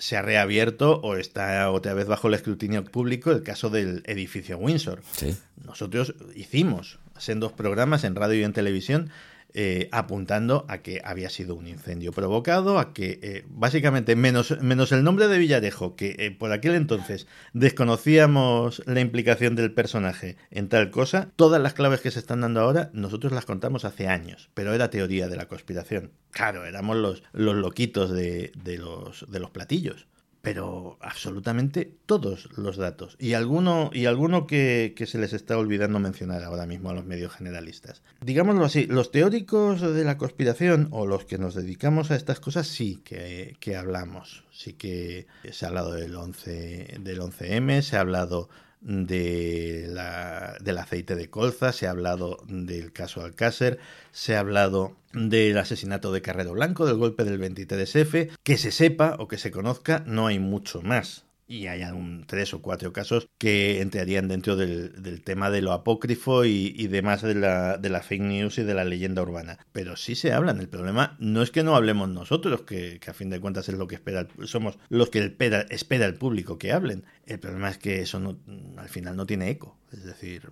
se ha reabierto o está otra vez bajo el escrutinio público el caso del edificio Windsor. Sí. Nosotros hicimos en dos programas en radio y en televisión eh, apuntando a que había sido un incendio provocado, a que eh, básicamente menos, menos el nombre de Villarejo, que eh, por aquel entonces desconocíamos la implicación del personaje en tal cosa, todas las claves que se están dando ahora nosotros las contamos hace años, pero era teoría de la conspiración. Claro, éramos los, los loquitos de, de, los, de los platillos pero absolutamente todos los datos. Y alguno, y alguno que, se les está olvidando mencionar ahora mismo a los medios generalistas. Digámoslo así, los teóricos de la conspiración o los que nos dedicamos a estas cosas sí que, que hablamos. Sí que se ha hablado del 11, del 11M, se ha hablado de la, del aceite de colza, se ha hablado del caso Alcácer, se ha hablado del asesinato de Carrero Blanco, del golpe del 23F. Que se sepa o que se conozca, no hay mucho más. Y hay un, tres o cuatro casos que entrarían dentro del, tema de lo apócrifo y, demás de la, de la, fake news y de la leyenda urbana. Pero sí se hablan. El problema no es que no hablemos nosotros, que, a fin de cuentas es lo que espera, somos los que espera, espera el público que hablen. El problema es que eso no, al final no tiene eco. Es decir,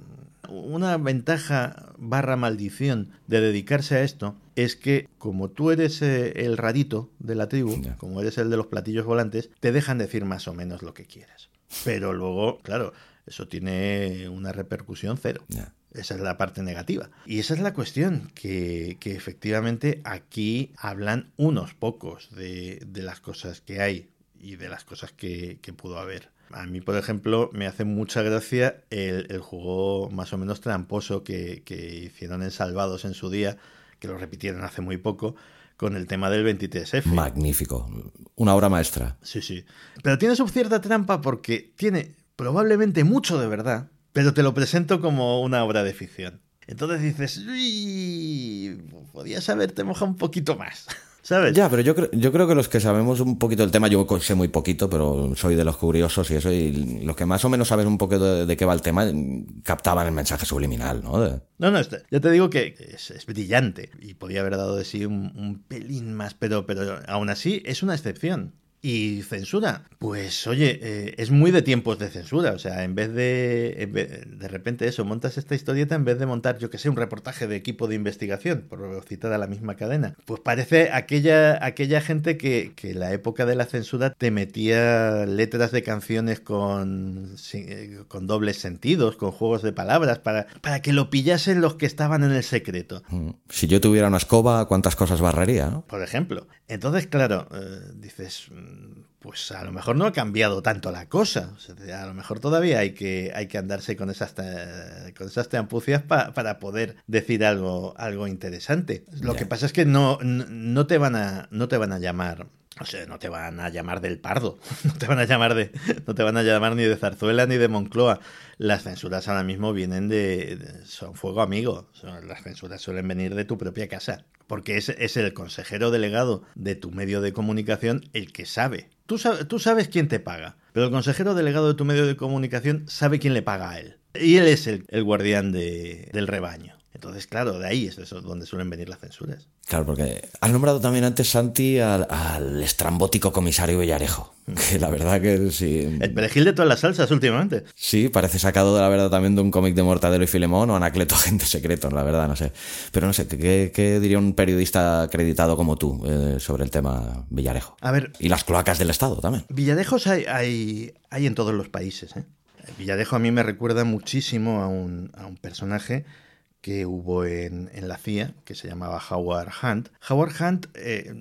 una ventaja barra maldición de dedicarse a esto es que como tú eres eh, el rarito de la tribu, como eres el de los platillos volantes, te dejan decir más o menos lo que quieras. Pero luego, claro, eso tiene una repercusión cero. Esa es la parte negativa. Y esa es la cuestión, que, efectivamente aquí hablan unos pocos de, las cosas que hay y de las cosas que, pudo haber. A mí, por ejemplo, me hace mucha gracia el, juego más o menos tramposo que, que hicieron en Salvados en su día, que lo repitieron hace muy poco, con el tema del 23F. Magnífico. Una obra maestra. Sí, sí. Pero tiene su cierta trampa porque tiene probablemente mucho de verdad, pero te lo presento como una obra de ficción. Entonces dices, uy, podías haberte mojado un poquito más. ¿Sabes? Ya, pero yo creo, yo creo que los que sabemos un poquito del tema, yo sé muy poquito, pero soy de los curiosos y eso, y los que más o menos saben un poco de, qué va el tema, captaban el mensaje subliminal, ¿no? No, no, este, ya te digo que es, brillante y podía haber dado de sí un, un pelín más, pero, pero aún así es una excepción. Y censura, pues oye, eh, es muy de tiempos de censura. O sea, en vez de, de repente eso, montas esta historieta en vez de montar, yo que sé, un reportaje de equipo de investigación, por citar a la misma cadena. Pues parece aquella, aquella gente que, que en la época de la censura te metía letras de canciones con, con dobles sentidos, con juegos de palabras, para, para que lo pillasen los que estaban en el secreto. Mm. Si yo tuviera una escoba, ¿cuántas cosas barrería? ¿no? Por ejemplo. Entonces, claro, eh, dices pues a lo mejor no ha cambiado tanto la cosa. a lo mejor todavía hay que, hay que andarse con esas, con esas trampucias para poder decir algo, algo interesante. Lo que pasa es que no, no, te van a, no te van a llamar. O sea, no te van a llamar del pardo, no te van a llamar de, no te van a llamar ni de Zarzuela ni de Moncloa. Las censuras ahora mismo vienen de, son fuego amigo. las censuras suelen venir de tu propia casa porque es, es, el consejero delegado de tu medio de comunicación el que sabe. Tú, sabes quién te paga, pero el consejero delegado de tu medio de comunicación sabe quién le paga a él. Y él es el, guardián de, del rebaño. Entonces, claro, de ahí es donde suelen venir las censuras. Claro, porque has nombrado también antes, Santi, al, estrambótico comisario Villarejo. Mm. Que la verdad que sí. El perejil de todas las salsas últimamente. Sí, parece sacado de la verdad también de un cómic de Mortadelo y Filemón o Anacleto Agente Secreto, la verdad, no sé. Pero no sé, ¿qué, diría un periodista acreditado como tú eh, sobre el tema Villarejo? A ver. Y las cloacas del Estado también. Villarejos hay, hay, hay en todos los países. ¿eh? Villarejo a mí me recuerda muchísimo a un, a un personaje que hubo en, en, la CIA, que se llamaba Howard Hunt. Howard Hunt eh,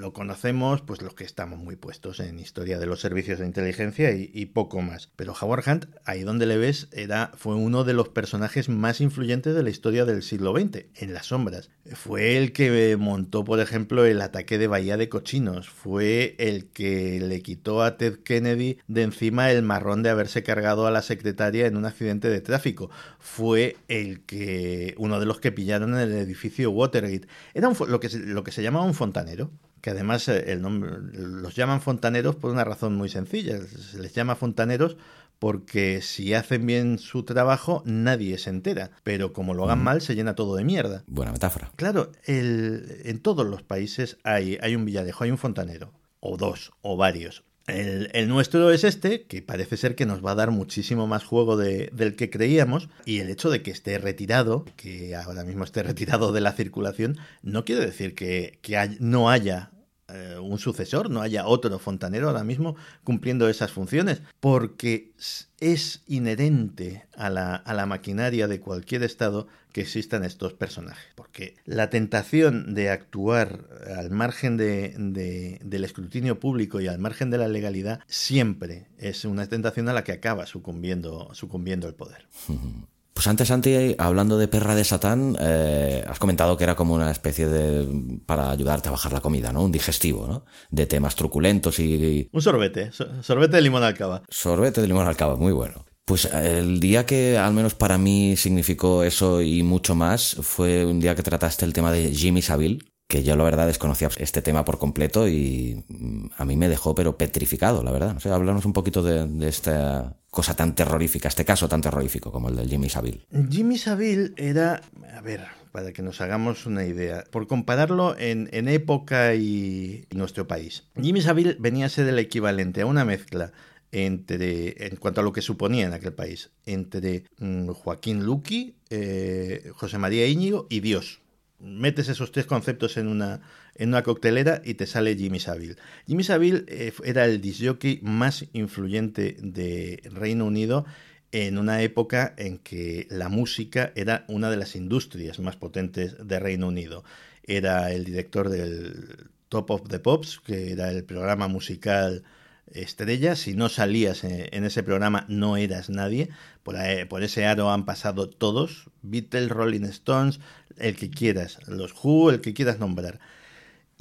lo conocemos, pues los que estamos muy puestos en historia de los servicios de inteligencia y, poco más. Pero Howard Hunt, ahí donde le ves, era, fue uno de los personajes más influyentes de la historia del siglo XX, en las sombras. Fue el que montó, por ejemplo, el ataque de Bahía de Cochinos. Fue el que le quitó a Ted Kennedy de encima el marrón de haberse cargado a la secretaria en un accidente de tráfico. Fue el que, uno de los que pillaron en el edificio Watergate. Era que, lo que se llamaba un fontanero que además eh, el nombre, los llaman fontaneros por una razón muy sencilla. Se les llama fontaneros porque si hacen bien su trabajo nadie se entera, pero como lo hagan mal se llena todo de mierda. Buena metáfora. Claro, el, en todos los países hay, hay un villadejo, hay un fontanero, o dos, o varios. El, nuestro es este, que parece ser que nos va a dar muchísimo más juego de, del que creíamos, y el hecho de que esté retirado, que ahora mismo esté retirado de la circulación, no quiere decir que, que no haya eh, un sucesor, no haya otro fontanero ahora mismo cumpliendo esas funciones, porque es inherente a la, a la maquinaria de cualquier estado que existan estos personajes. Porque la tentación de actuar al margen de, del escrutinio público y al margen de la legalidad siempre es una tentación a la que acaba sucumbiendo, sucumbiendo el poder. Pues antes, Santi, hablando de perra de Satán, eh, has comentado que era como una especie de. para ayudarte a bajar la comida, ¿no? Un digestivo, ¿no? De temas truculentos y. Un sorbete, sorbete de limón alcaba. Sorbete de limón alcaba, muy bueno. Pues el día que al menos para mí significó eso y mucho más fue un día que trataste el tema de Jimmy Savile, que yo la verdad desconocía este tema por completo y mm, a mí me dejó pero petrificado, la verdad. O un poquito de, esta cosa tan terrorífica, este caso tan terrorífico como el del Jimmy Savile. Jimmy Savile era, a ver, para que nos hagamos una idea, por compararlo en, época y nuestro país. Jimmy Savile venía a ser el equivalente a una mezcla entre, en cuanto a lo que suponía en aquel país, entre mm, Joaquín Luqui, eh, José María Íñigo y Dios metes esos tres conceptos en una, en una coctelera y te sale Jimmy Savile. Jimmy Savile eh, era el disjockey más influyente de Reino Unido en una época en que la música era una de las industrias más potentes de Reino Unido. Era el director del Top of the Pops, que era el programa musical estrella. Si no salías en, ese programa, no eras nadie. Por, por, ese aro han pasado todos: Beatles, Rolling Stones, el que quieras, los Who, el que quieras nombrar.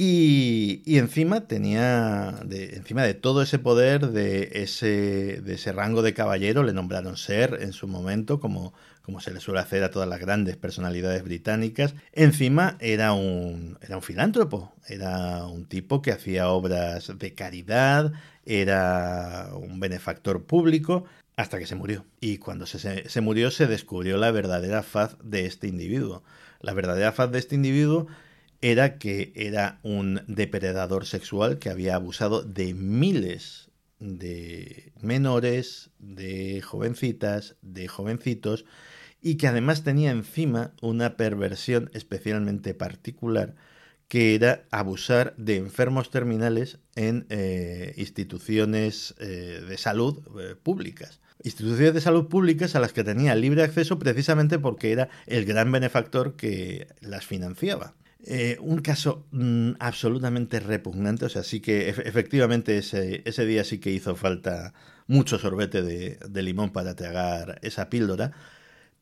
Y, y, encima tenía, de, encima de todo ese poder, de ese, de ese rango de caballero, le nombraron ser en su momento, como, como se le suele hacer a todas las grandes personalidades británicas. Encima era un, era un filántropo, era un tipo que hacía obras de caridad, era un benefactor público, hasta que se murió. Y cuando se, se murió se descubrió la verdadera faz de este individuo. La verdadera faz de este individuo era que era un depredador sexual que había abusado de miles de menores, de jovencitas, de jovencitos, y que además tenía encima una perversión especialmente particular, que era abusar de enfermos terminales en eh, instituciones eh, de salud eh, públicas instituciones de salud públicas a las que tenía libre acceso precisamente porque era el gran benefactor que las financiaba. Eh, un caso mm, absolutamente repugnante, o sea, sí que efectivamente ese, ese, día sí que hizo falta mucho sorbete de, de limón para tragar esa píldora,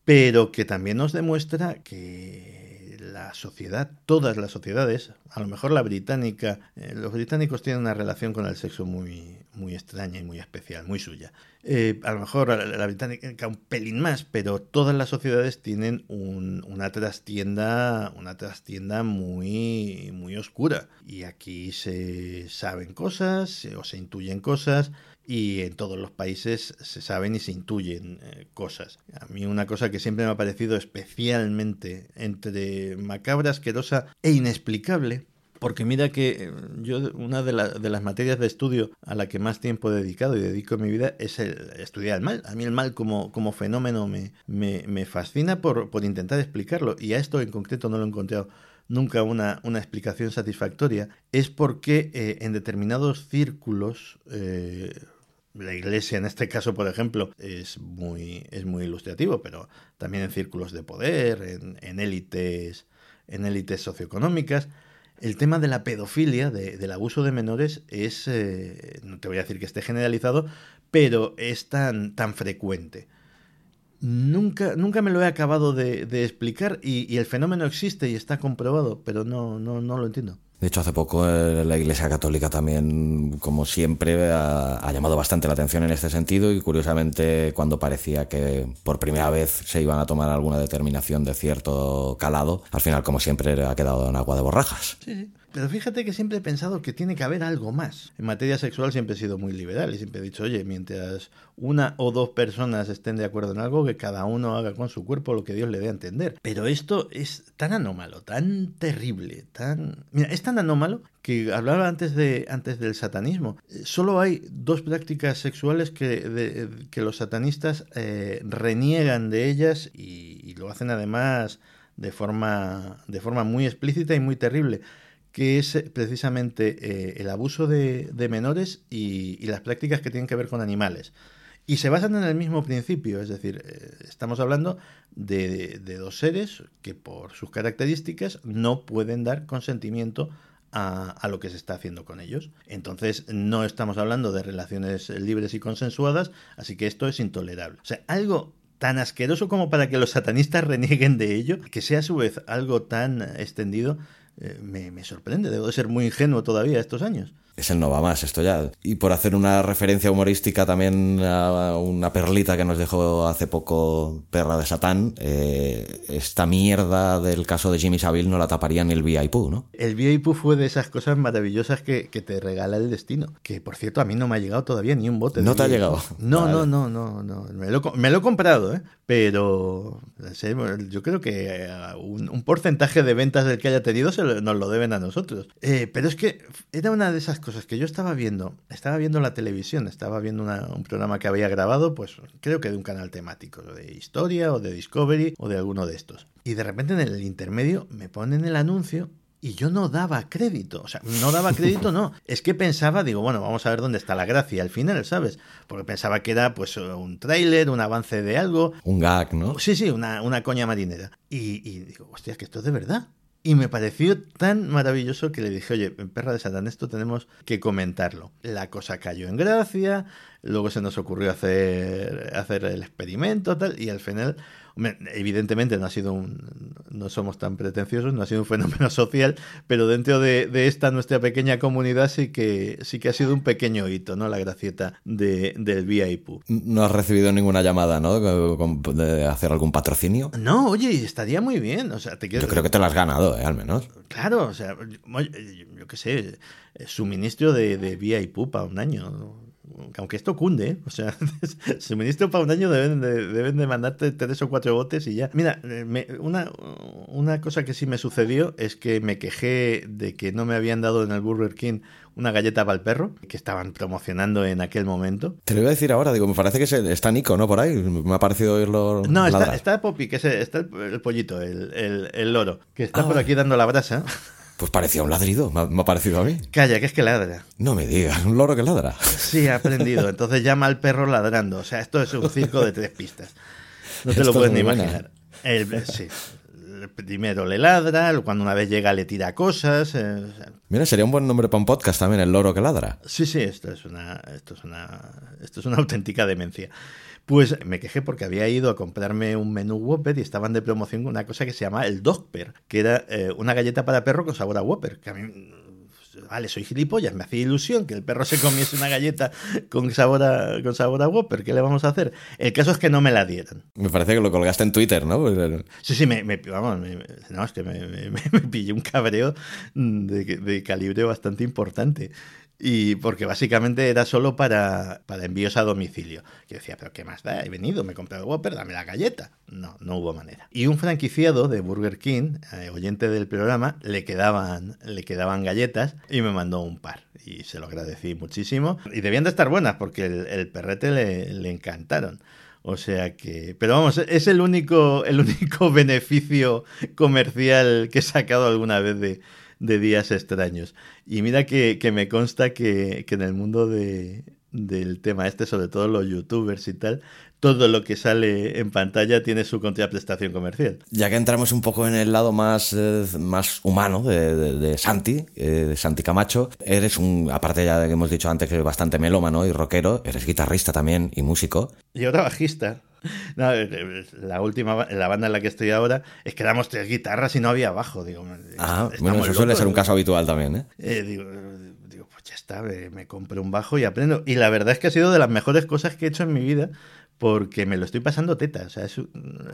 pero que también nos demuestra que la sociedad, todas las sociedades, a lo mejor la británica, eh, los británicos tienen una relación con el sexo muy, muy extraña y muy especial, muy suya. Eh, a lo mejor la, británica un pelín más, pero todas las sociedades tienen una trastienda, una trastienda muy, muy oscura. Y aquí se saben cosas o se intuyen cosas y en todos los países se saben y se intuyen eh, cosas. A mí una cosa que siempre me ha parecido especialmente entre macabra, asquerosa e inexplicable, porque mira que eh, yo una de, las materias de estudio a la que más tiempo he dedicado y dedico en mi vida es el estudiar el mal. A mí el mal como, como fenómeno me, me, fascina por, por, intentar explicarlo y a esto en concreto no lo he encontrado nunca una, una explicación satisfactoria. Es porque eh, en determinados círculos la iglesia en este caso, por ejemplo, es muy, es muy ilustrativo, pero también en círculos de poder, en, élites, en élites socioeconómicas. El tema de la pedofilia, del abuso de menores, es, eh, no te voy a decir que esté generalizado, pero es tan, tan frecuente. Nunca, nunca me lo he acabado de, explicar y, y, el fenómeno existe y está comprobado, pero no, no, no lo entiendo. De hecho, hace poco eh, la Iglesia Católica también, como siempre, ha, llamado bastante la atención en este sentido y curiosamente cuando parecía que por primera vez se iban a tomar alguna determinación de cierto calado, al final, como siempre, ha quedado en agua de borrajas. Sí. Pero fíjate que siempre he pensado que tiene que haber algo más. En materia sexual siempre he sido muy liberal y siempre he dicho, oye, mientras una o dos personas estén de acuerdo en algo, que cada uno haga con su cuerpo lo que Dios le dé a entender. Pero esto es tan anómalo, tan terrible, tan... Mira, es tan anómalo que hablaba antes, de, antes del satanismo. Solo hay dos prácticas sexuales que, que los satanistas eh, reniegan de ellas y, y lo hacen además de forma, de forma muy explícita y muy terrible que es eh, precisamente eh, el abuso de, menores y, las prácticas que tienen que ver con animales. Y se basan en el mismo principio, es decir, eh, estamos hablando de, dos seres que por sus características no pueden dar consentimiento a, a, lo que se está haciendo con ellos. Entonces no estamos hablando de relaciones libres y consensuadas, así que esto es intolerable. O sea, algo tan asqueroso como para que los satanistas renieguen de ello, que sea a su vez algo tan extendido, eh, me, sorprende. Debo de ser muy ingenuo todavía estos años. Es el no va más esto ya. Y por hacer una referencia humorística también a una perlita que nos dejó hace poco Perra de Satán, eh, esta mierda del caso de Jimmy Savile no la taparía ni el VIP, ¿no? El VIP fue de esas cosas maravillosas que, te regala el destino. Que por cierto, a mí no me ha llegado todavía ni un bote. ¿No te ha llegado? No, no, no, no, no. Me lo, me lo he comprado, ¿eh? Pero yo creo que eh, un, porcentaje de ventas del que haya tenido se nos lo deben a nosotros. Eh, pero es que era una de esas cosas que yo estaba viendo. Estaba viendo la televisión, estaba viendo un programa que había grabado, pues creo que de un canal temático, de historia o de Discovery o de alguno de estos. Y de repente en el intermedio me ponen el anuncio y yo no daba crédito. O sea, no daba crédito, no. Es que pensaba, digo, bueno, vamos a ver dónde está la gracia al final, ¿sabes? Porque pensaba que era pues un tráiler, un avance de algo. Un gag, ¿no? Sí, sí, una, una coña marinera. Y, y digo, hostia, que esto es de verdad. Y me pareció tan maravilloso que le dije, oye, perra de Satán, esto tenemos que comentarlo. La cosa cayó en gracia, luego se nos ocurrió hacer, hacer el experimento, tal, y al final Evidentemente no ha sido un, no somos tan pretenciosos, no ha sido un fenómeno social, pero dentro de, esta nuestra pequeña comunidad sí que sí que ha sido un pequeño hito, ¿no? La gracieta de, del VIP. No has recibido ninguna llamada, ¿no? De hacer algún patrocinio. No, oye, estaría muy bien. O sea, te Yo creo que te lo has ganado, ¿eh? al menos. Claro, o sea, yo, qué sé, suministro de, de VIP para un año aunque esto cunde, ¿eh? o sea, suministro para un año deben de, deben de mandarte tres o cuatro botes y ya. Mira, eh, una, una cosa que sí me sucedió es que me quejé de que no me habían dado en el Burger King una galleta para el perro que estaban promocionando en aquel momento. Te lo voy a decir ahora, digo, me parece que está Nico, ¿no? Por ahí, me ha parecido oírlo. No, está, está, Poppy, que es está el, pollito, el, el, el, loro, que está ah, por aquí dando la brasa. Pues parecía un ladrido, me ha, parecido a mí. Calla, que es que ladra. No me digas, un loro que ladra. Sí, ha aprendido. Entonces llama al perro ladrando. O sea, esto es un circo de tres pistas. No te lo puedes ni imaginar. sí. Primero le ladra, cuando una vez llega le tira cosas. Eh, Mira, sería un buen nombre para un podcast también, el loro que ladra. Sí, sí, esto es una, esto es una, esto es una auténtica demencia. Pues me quejé porque había ido a comprarme un menú Whopper y estaban de promoción con una cosa que se llama el Dogper, que era eh, una galleta para perro con sabor a Whopper, que a mí vale, soy gilipollas, me hacía ilusión que el perro se comiese una galleta con sabor a, con sabor a Whopper, ¿qué le vamos a hacer? El caso es que no me la dieron. Me parece que lo colgaste en Twitter, ¿no? Pues, eh, sí, sí, me, vamos, no, es que me, pillé un cabreo de, de calibre bastante importante. Y porque básicamente era solo para, para envíos a domicilio. Yo decía, pero ¿qué más da? He venido, me he comprado el Whopper, dame la galleta. No, no hubo manera. Y un franquiciado de Burger King, eh, oyente del programa, le quedaban, le quedaban galletas y me mandó un par. Y se lo agradecí muchísimo. Y debían de estar buenas porque el, perrete le, le encantaron. O sea que, pero vamos, es el único, el único beneficio comercial que he sacado alguna vez de, de días extraños. Y mira que, me consta que, en el mundo de, del tema este, sobre todo los youtubers y tal, todo lo que sale en pantalla tiene su contraprestación comercial. Ya que entramos un poco en el lado más, eh, más humano de, Santi, eh, de Santi Camacho, eres un, aparte ya de que hemos dicho antes que eres bastante melómano y rockero, eres guitarrista también y músico. Y ahora bajista. No, la última, la banda en la que estoy ahora, es que éramos tres guitarras y no había bajo. Digo, ah, bueno, eso suele ser un caso habitual también, ¿eh? eh digo, digo, pues ya está, me, compré un bajo y aprendo. Y la verdad es que ha sido de las mejores cosas que he hecho en mi vida, porque me lo estoy pasando teta. O sea, es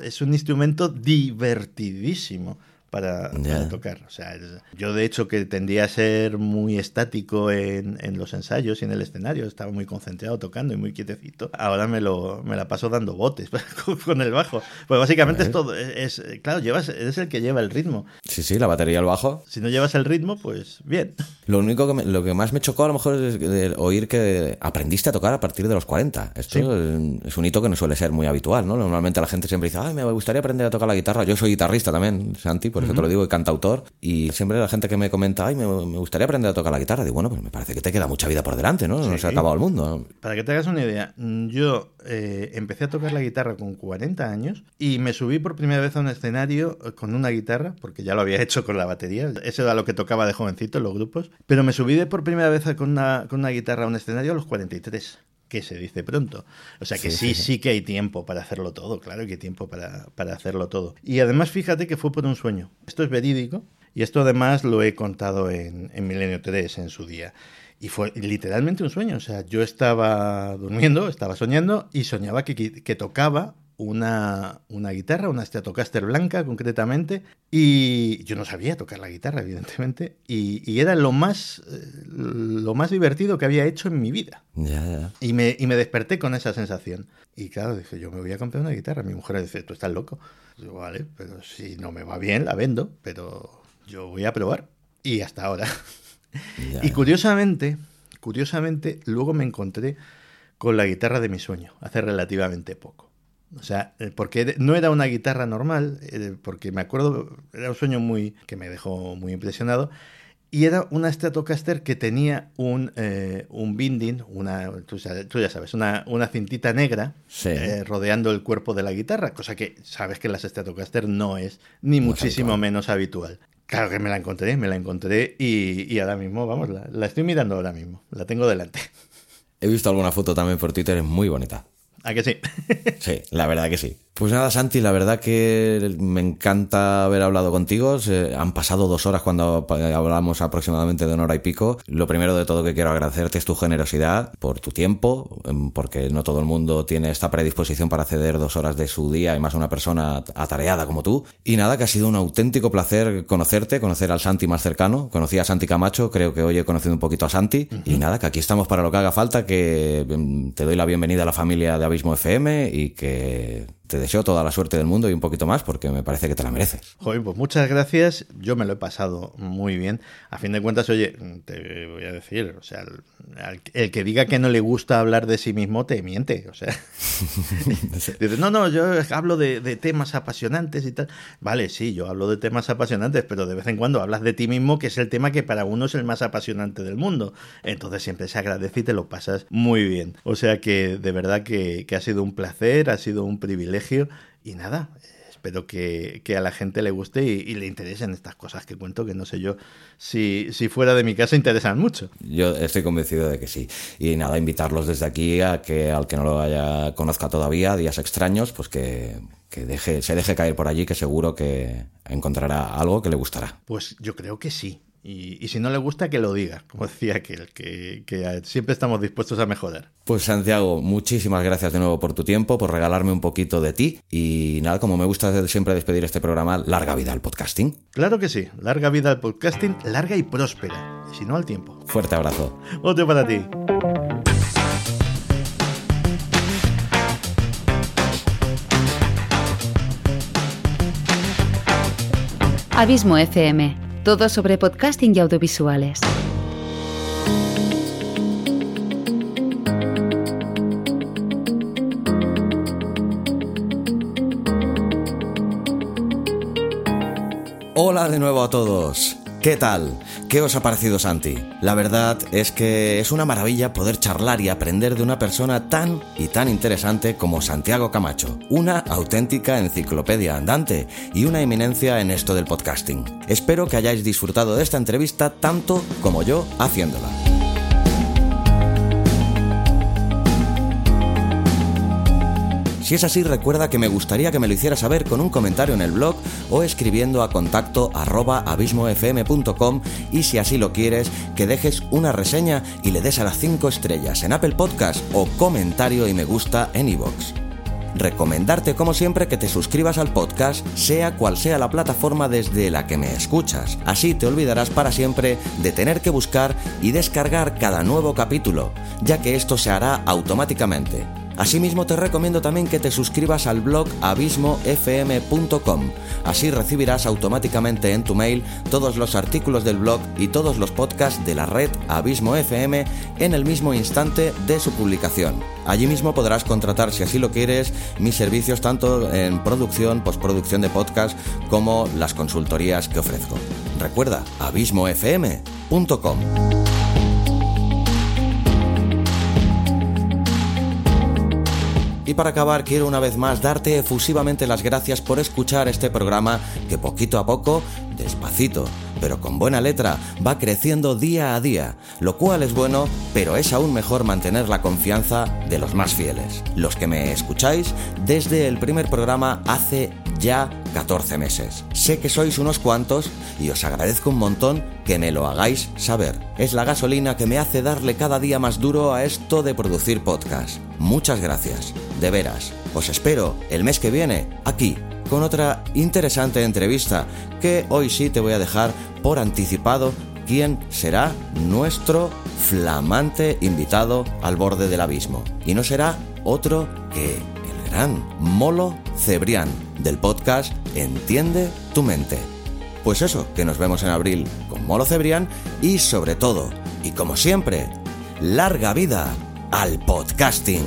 es un instrumento divertidísimo para, tocar. O sea, yo de hecho que tendía a ser muy estático en, en, los ensayos y en el escenario, estaba muy concentrado tocando y muy quietecito. Ahora me lo me la paso dando botes con el bajo. Pues básicamente es todo, es, claro, llevas, eres el que lleva el ritmo. Sí, sí, la batería el bajo. Si no llevas el ritmo, pues bien. Lo único que lo que más me chocó a lo mejor es oír que aprendiste a tocar a partir de los 40. Esto es un hito que no suele ser muy habitual, ¿no? Normalmente la gente siempre dice, ay, me gustaría aprender a tocar la guitarra. Yo soy guitarrista también, Santi, por eso te lo digo, y cantautor. Y siempre la gente que me comenta, ay, me, gustaría aprender a tocar la guitarra, digo, bueno, pues me parece que te queda mucha vida por delante, ¿no? No se ha acabado el mundo. Para que te hagas una idea, yo eh, empecé a tocar la guitarra con 40 años y me subí por primera vez a un escenario eh, con una guitarra, porque ya lo había hecho con la batería, eso era lo que tocaba de jovencito en los grupos, pero me subí de por primera vez con una, con una guitarra a un escenario a los 43 que se dice pronto. O sea que sí, sí, que hay tiempo para hacerlo todo, claro que hay tiempo para, para hacerlo todo. Y además fíjate que fue por un sueño. Esto es verídico y esto además lo he contado en, en Milenio 3 en su día. Y fue literalmente un sueño. O sea, yo estaba durmiendo, estaba soñando y soñaba que, que tocaba una, una, guitarra, una Stratocaster blanca concretamente, y yo no sabía tocar la guitarra, evidentemente, y, era lo más, eh, lo más divertido que había hecho en mi vida. Y, me, y me desperté con esa sensación. Y claro, dije, yo me voy a comprar una guitarra. Mi mujer dice, tú estás loco. Yo, vale, pero si no me va bien, la vendo, pero yo voy a probar. Y hasta ahora. y curiosamente, curiosamente, luego me encontré con la guitarra de mi sueño, hace relativamente poco. O sea, eh, porque no era una guitarra normal, eh, porque me acuerdo, era un sueño muy que me dejó muy impresionado. Y era una Stratocaster que tenía un, eh, un binding, una, tú, ya sabes, una, una cintita negra rodeando el cuerpo de la guitarra, cosa que sabes que en las Stratocaster no es ni muchísimo menos habitual. Claro que me la encontré, me la encontré y, y ahora mismo, vamos, la, la estoy mirando ahora mismo, la tengo delante. He visto alguna foto también por Twitter, es muy bonita. ¿A que sí? sí, la verdad que sí. Pues nada, Santi, la verdad que me encanta haber hablado contigo. han pasado dos horas cuando hablamos aproximadamente de una hora y pico. Lo primero de todo que quiero agradecerte es tu generosidad por tu tiempo, em, porque no todo el mundo tiene esta predisposición para ceder dos horas de su día y más una persona atareada como tú. Y nada, que ha sido un auténtico placer conocerte, conocer al Santi más cercano. Conocí a Santi Camacho, creo que hoy he conocido un poquito a Santi. Y nada, que aquí estamos para lo que haga falta, que em, te doy la bienvenida a la familia de Abismo FM y que te deseo toda la suerte del mundo y un poquito más porque me parece que te la mereces. Joder, pues muchas gracias. Yo me lo he pasado muy bien. A fin de cuentas, oye, te voy a decir, o sea, el, que diga que no le gusta hablar de sí mismo te miente. O sea, dices, no, no, yo hablo de, temas apasionantes y tal. Vale, sí, yo hablo de temas apasionantes, pero de vez en cuando hablas de ti mismo, que es el tema que para uno es el más apasionante del mundo. Entonces siempre se agradece y te lo pasas muy bien. O sea que de verdad que ha sido un placer, ha sido un privilegio y nada, espero que, a la gente le guste y, le interesen estas cosas que cuento, que no sé yo si, si fuera de mi casa interesan mucho. Yo estoy convencido de que sí. Y nada, invitarlos desde aquí a que al que no lo haya conozca todavía, días extraños, pues que, que deje, se deje caer por allí, que seguro que encontrará algo que le gustará. Pues yo creo que sí. Y, si no le gusta, que lo diga, como decía aquel, que, que siempre estamos dispuestos a mejorar. Pues Santiago, muchísimas gracias de nuevo por tu tiempo, por regalarme un poquito de ti. Y nada, como me gusta siempre despedir este programa, larga vida al podcasting. Claro que sí, larga vida al podcasting, larga y próspera. Y si no, al tiempo. Fuerte abrazo. Otro para ti. Abismo FM todo sobre podcasting y audiovisuales. Hola de nuevo a todos. ¿Qué tal? ¿Qué os ha parecido Santi? La verdad es que es una maravilla poder charlar y aprender de una persona tan y tan interesante como Santiago Camacho, una auténtica enciclopedia andante y una eminencia en esto del podcasting. Espero que hayáis disfrutado de esta entrevista tanto como yo haciéndola. Si es así, recuerda que me gustaría que me lo hicieras saber con un comentario en el blog o escribiendo a contacto abismofm.com y si así lo quieres, que dejes una reseña y le des a las 5 estrellas en Apple Podcast o comentario y me gusta en iVoox. Recomendarte como siempre que te suscribas al podcast, sea cual sea la plataforma desde la que me escuchas. Así te olvidarás para siempre de tener que buscar y descargar cada nuevo capítulo, ya que esto se hará automáticamente. Asimismo te recomiendo también que te suscribas al blog abismofm.com. Así recibirás automáticamente en tu mail todos los artículos del blog y todos los podcasts de la red Abismo FM en el mismo instante de su publicación. Allí mismo podrás contratar, si así lo quieres, mis servicios tanto en producción, postproducción de podcast como las consultorías que ofrezco. Recuerda, abismofm.com. Y para acabar, quiero una vez más darte efusivamente las gracias por escuchar este programa que poquito a poco, despacito, pero con buena letra, va creciendo día a día, lo cual es bueno, pero es aún mejor mantener la confianza de los más fieles, los que me escucháis desde el primer programa hace ya 14 meses. Sé que sois unos cuantos y os agradezco un montón que me lo hagáis saber. Es la gasolina que me hace darle cada día más duro a esto de producir podcast. Muchas gracias, de veras. Os espero el mes que viene aquí con otra interesante entrevista que hoy sí te voy a dejar por anticipado quién será nuestro flamante invitado al borde del abismo. Y no será otro que Molo Cebrián del podcast Entiende tu mente. Pues eso, que nos vemos en abril con Molo Cebrián y sobre todo, y como siempre, larga vida al podcasting.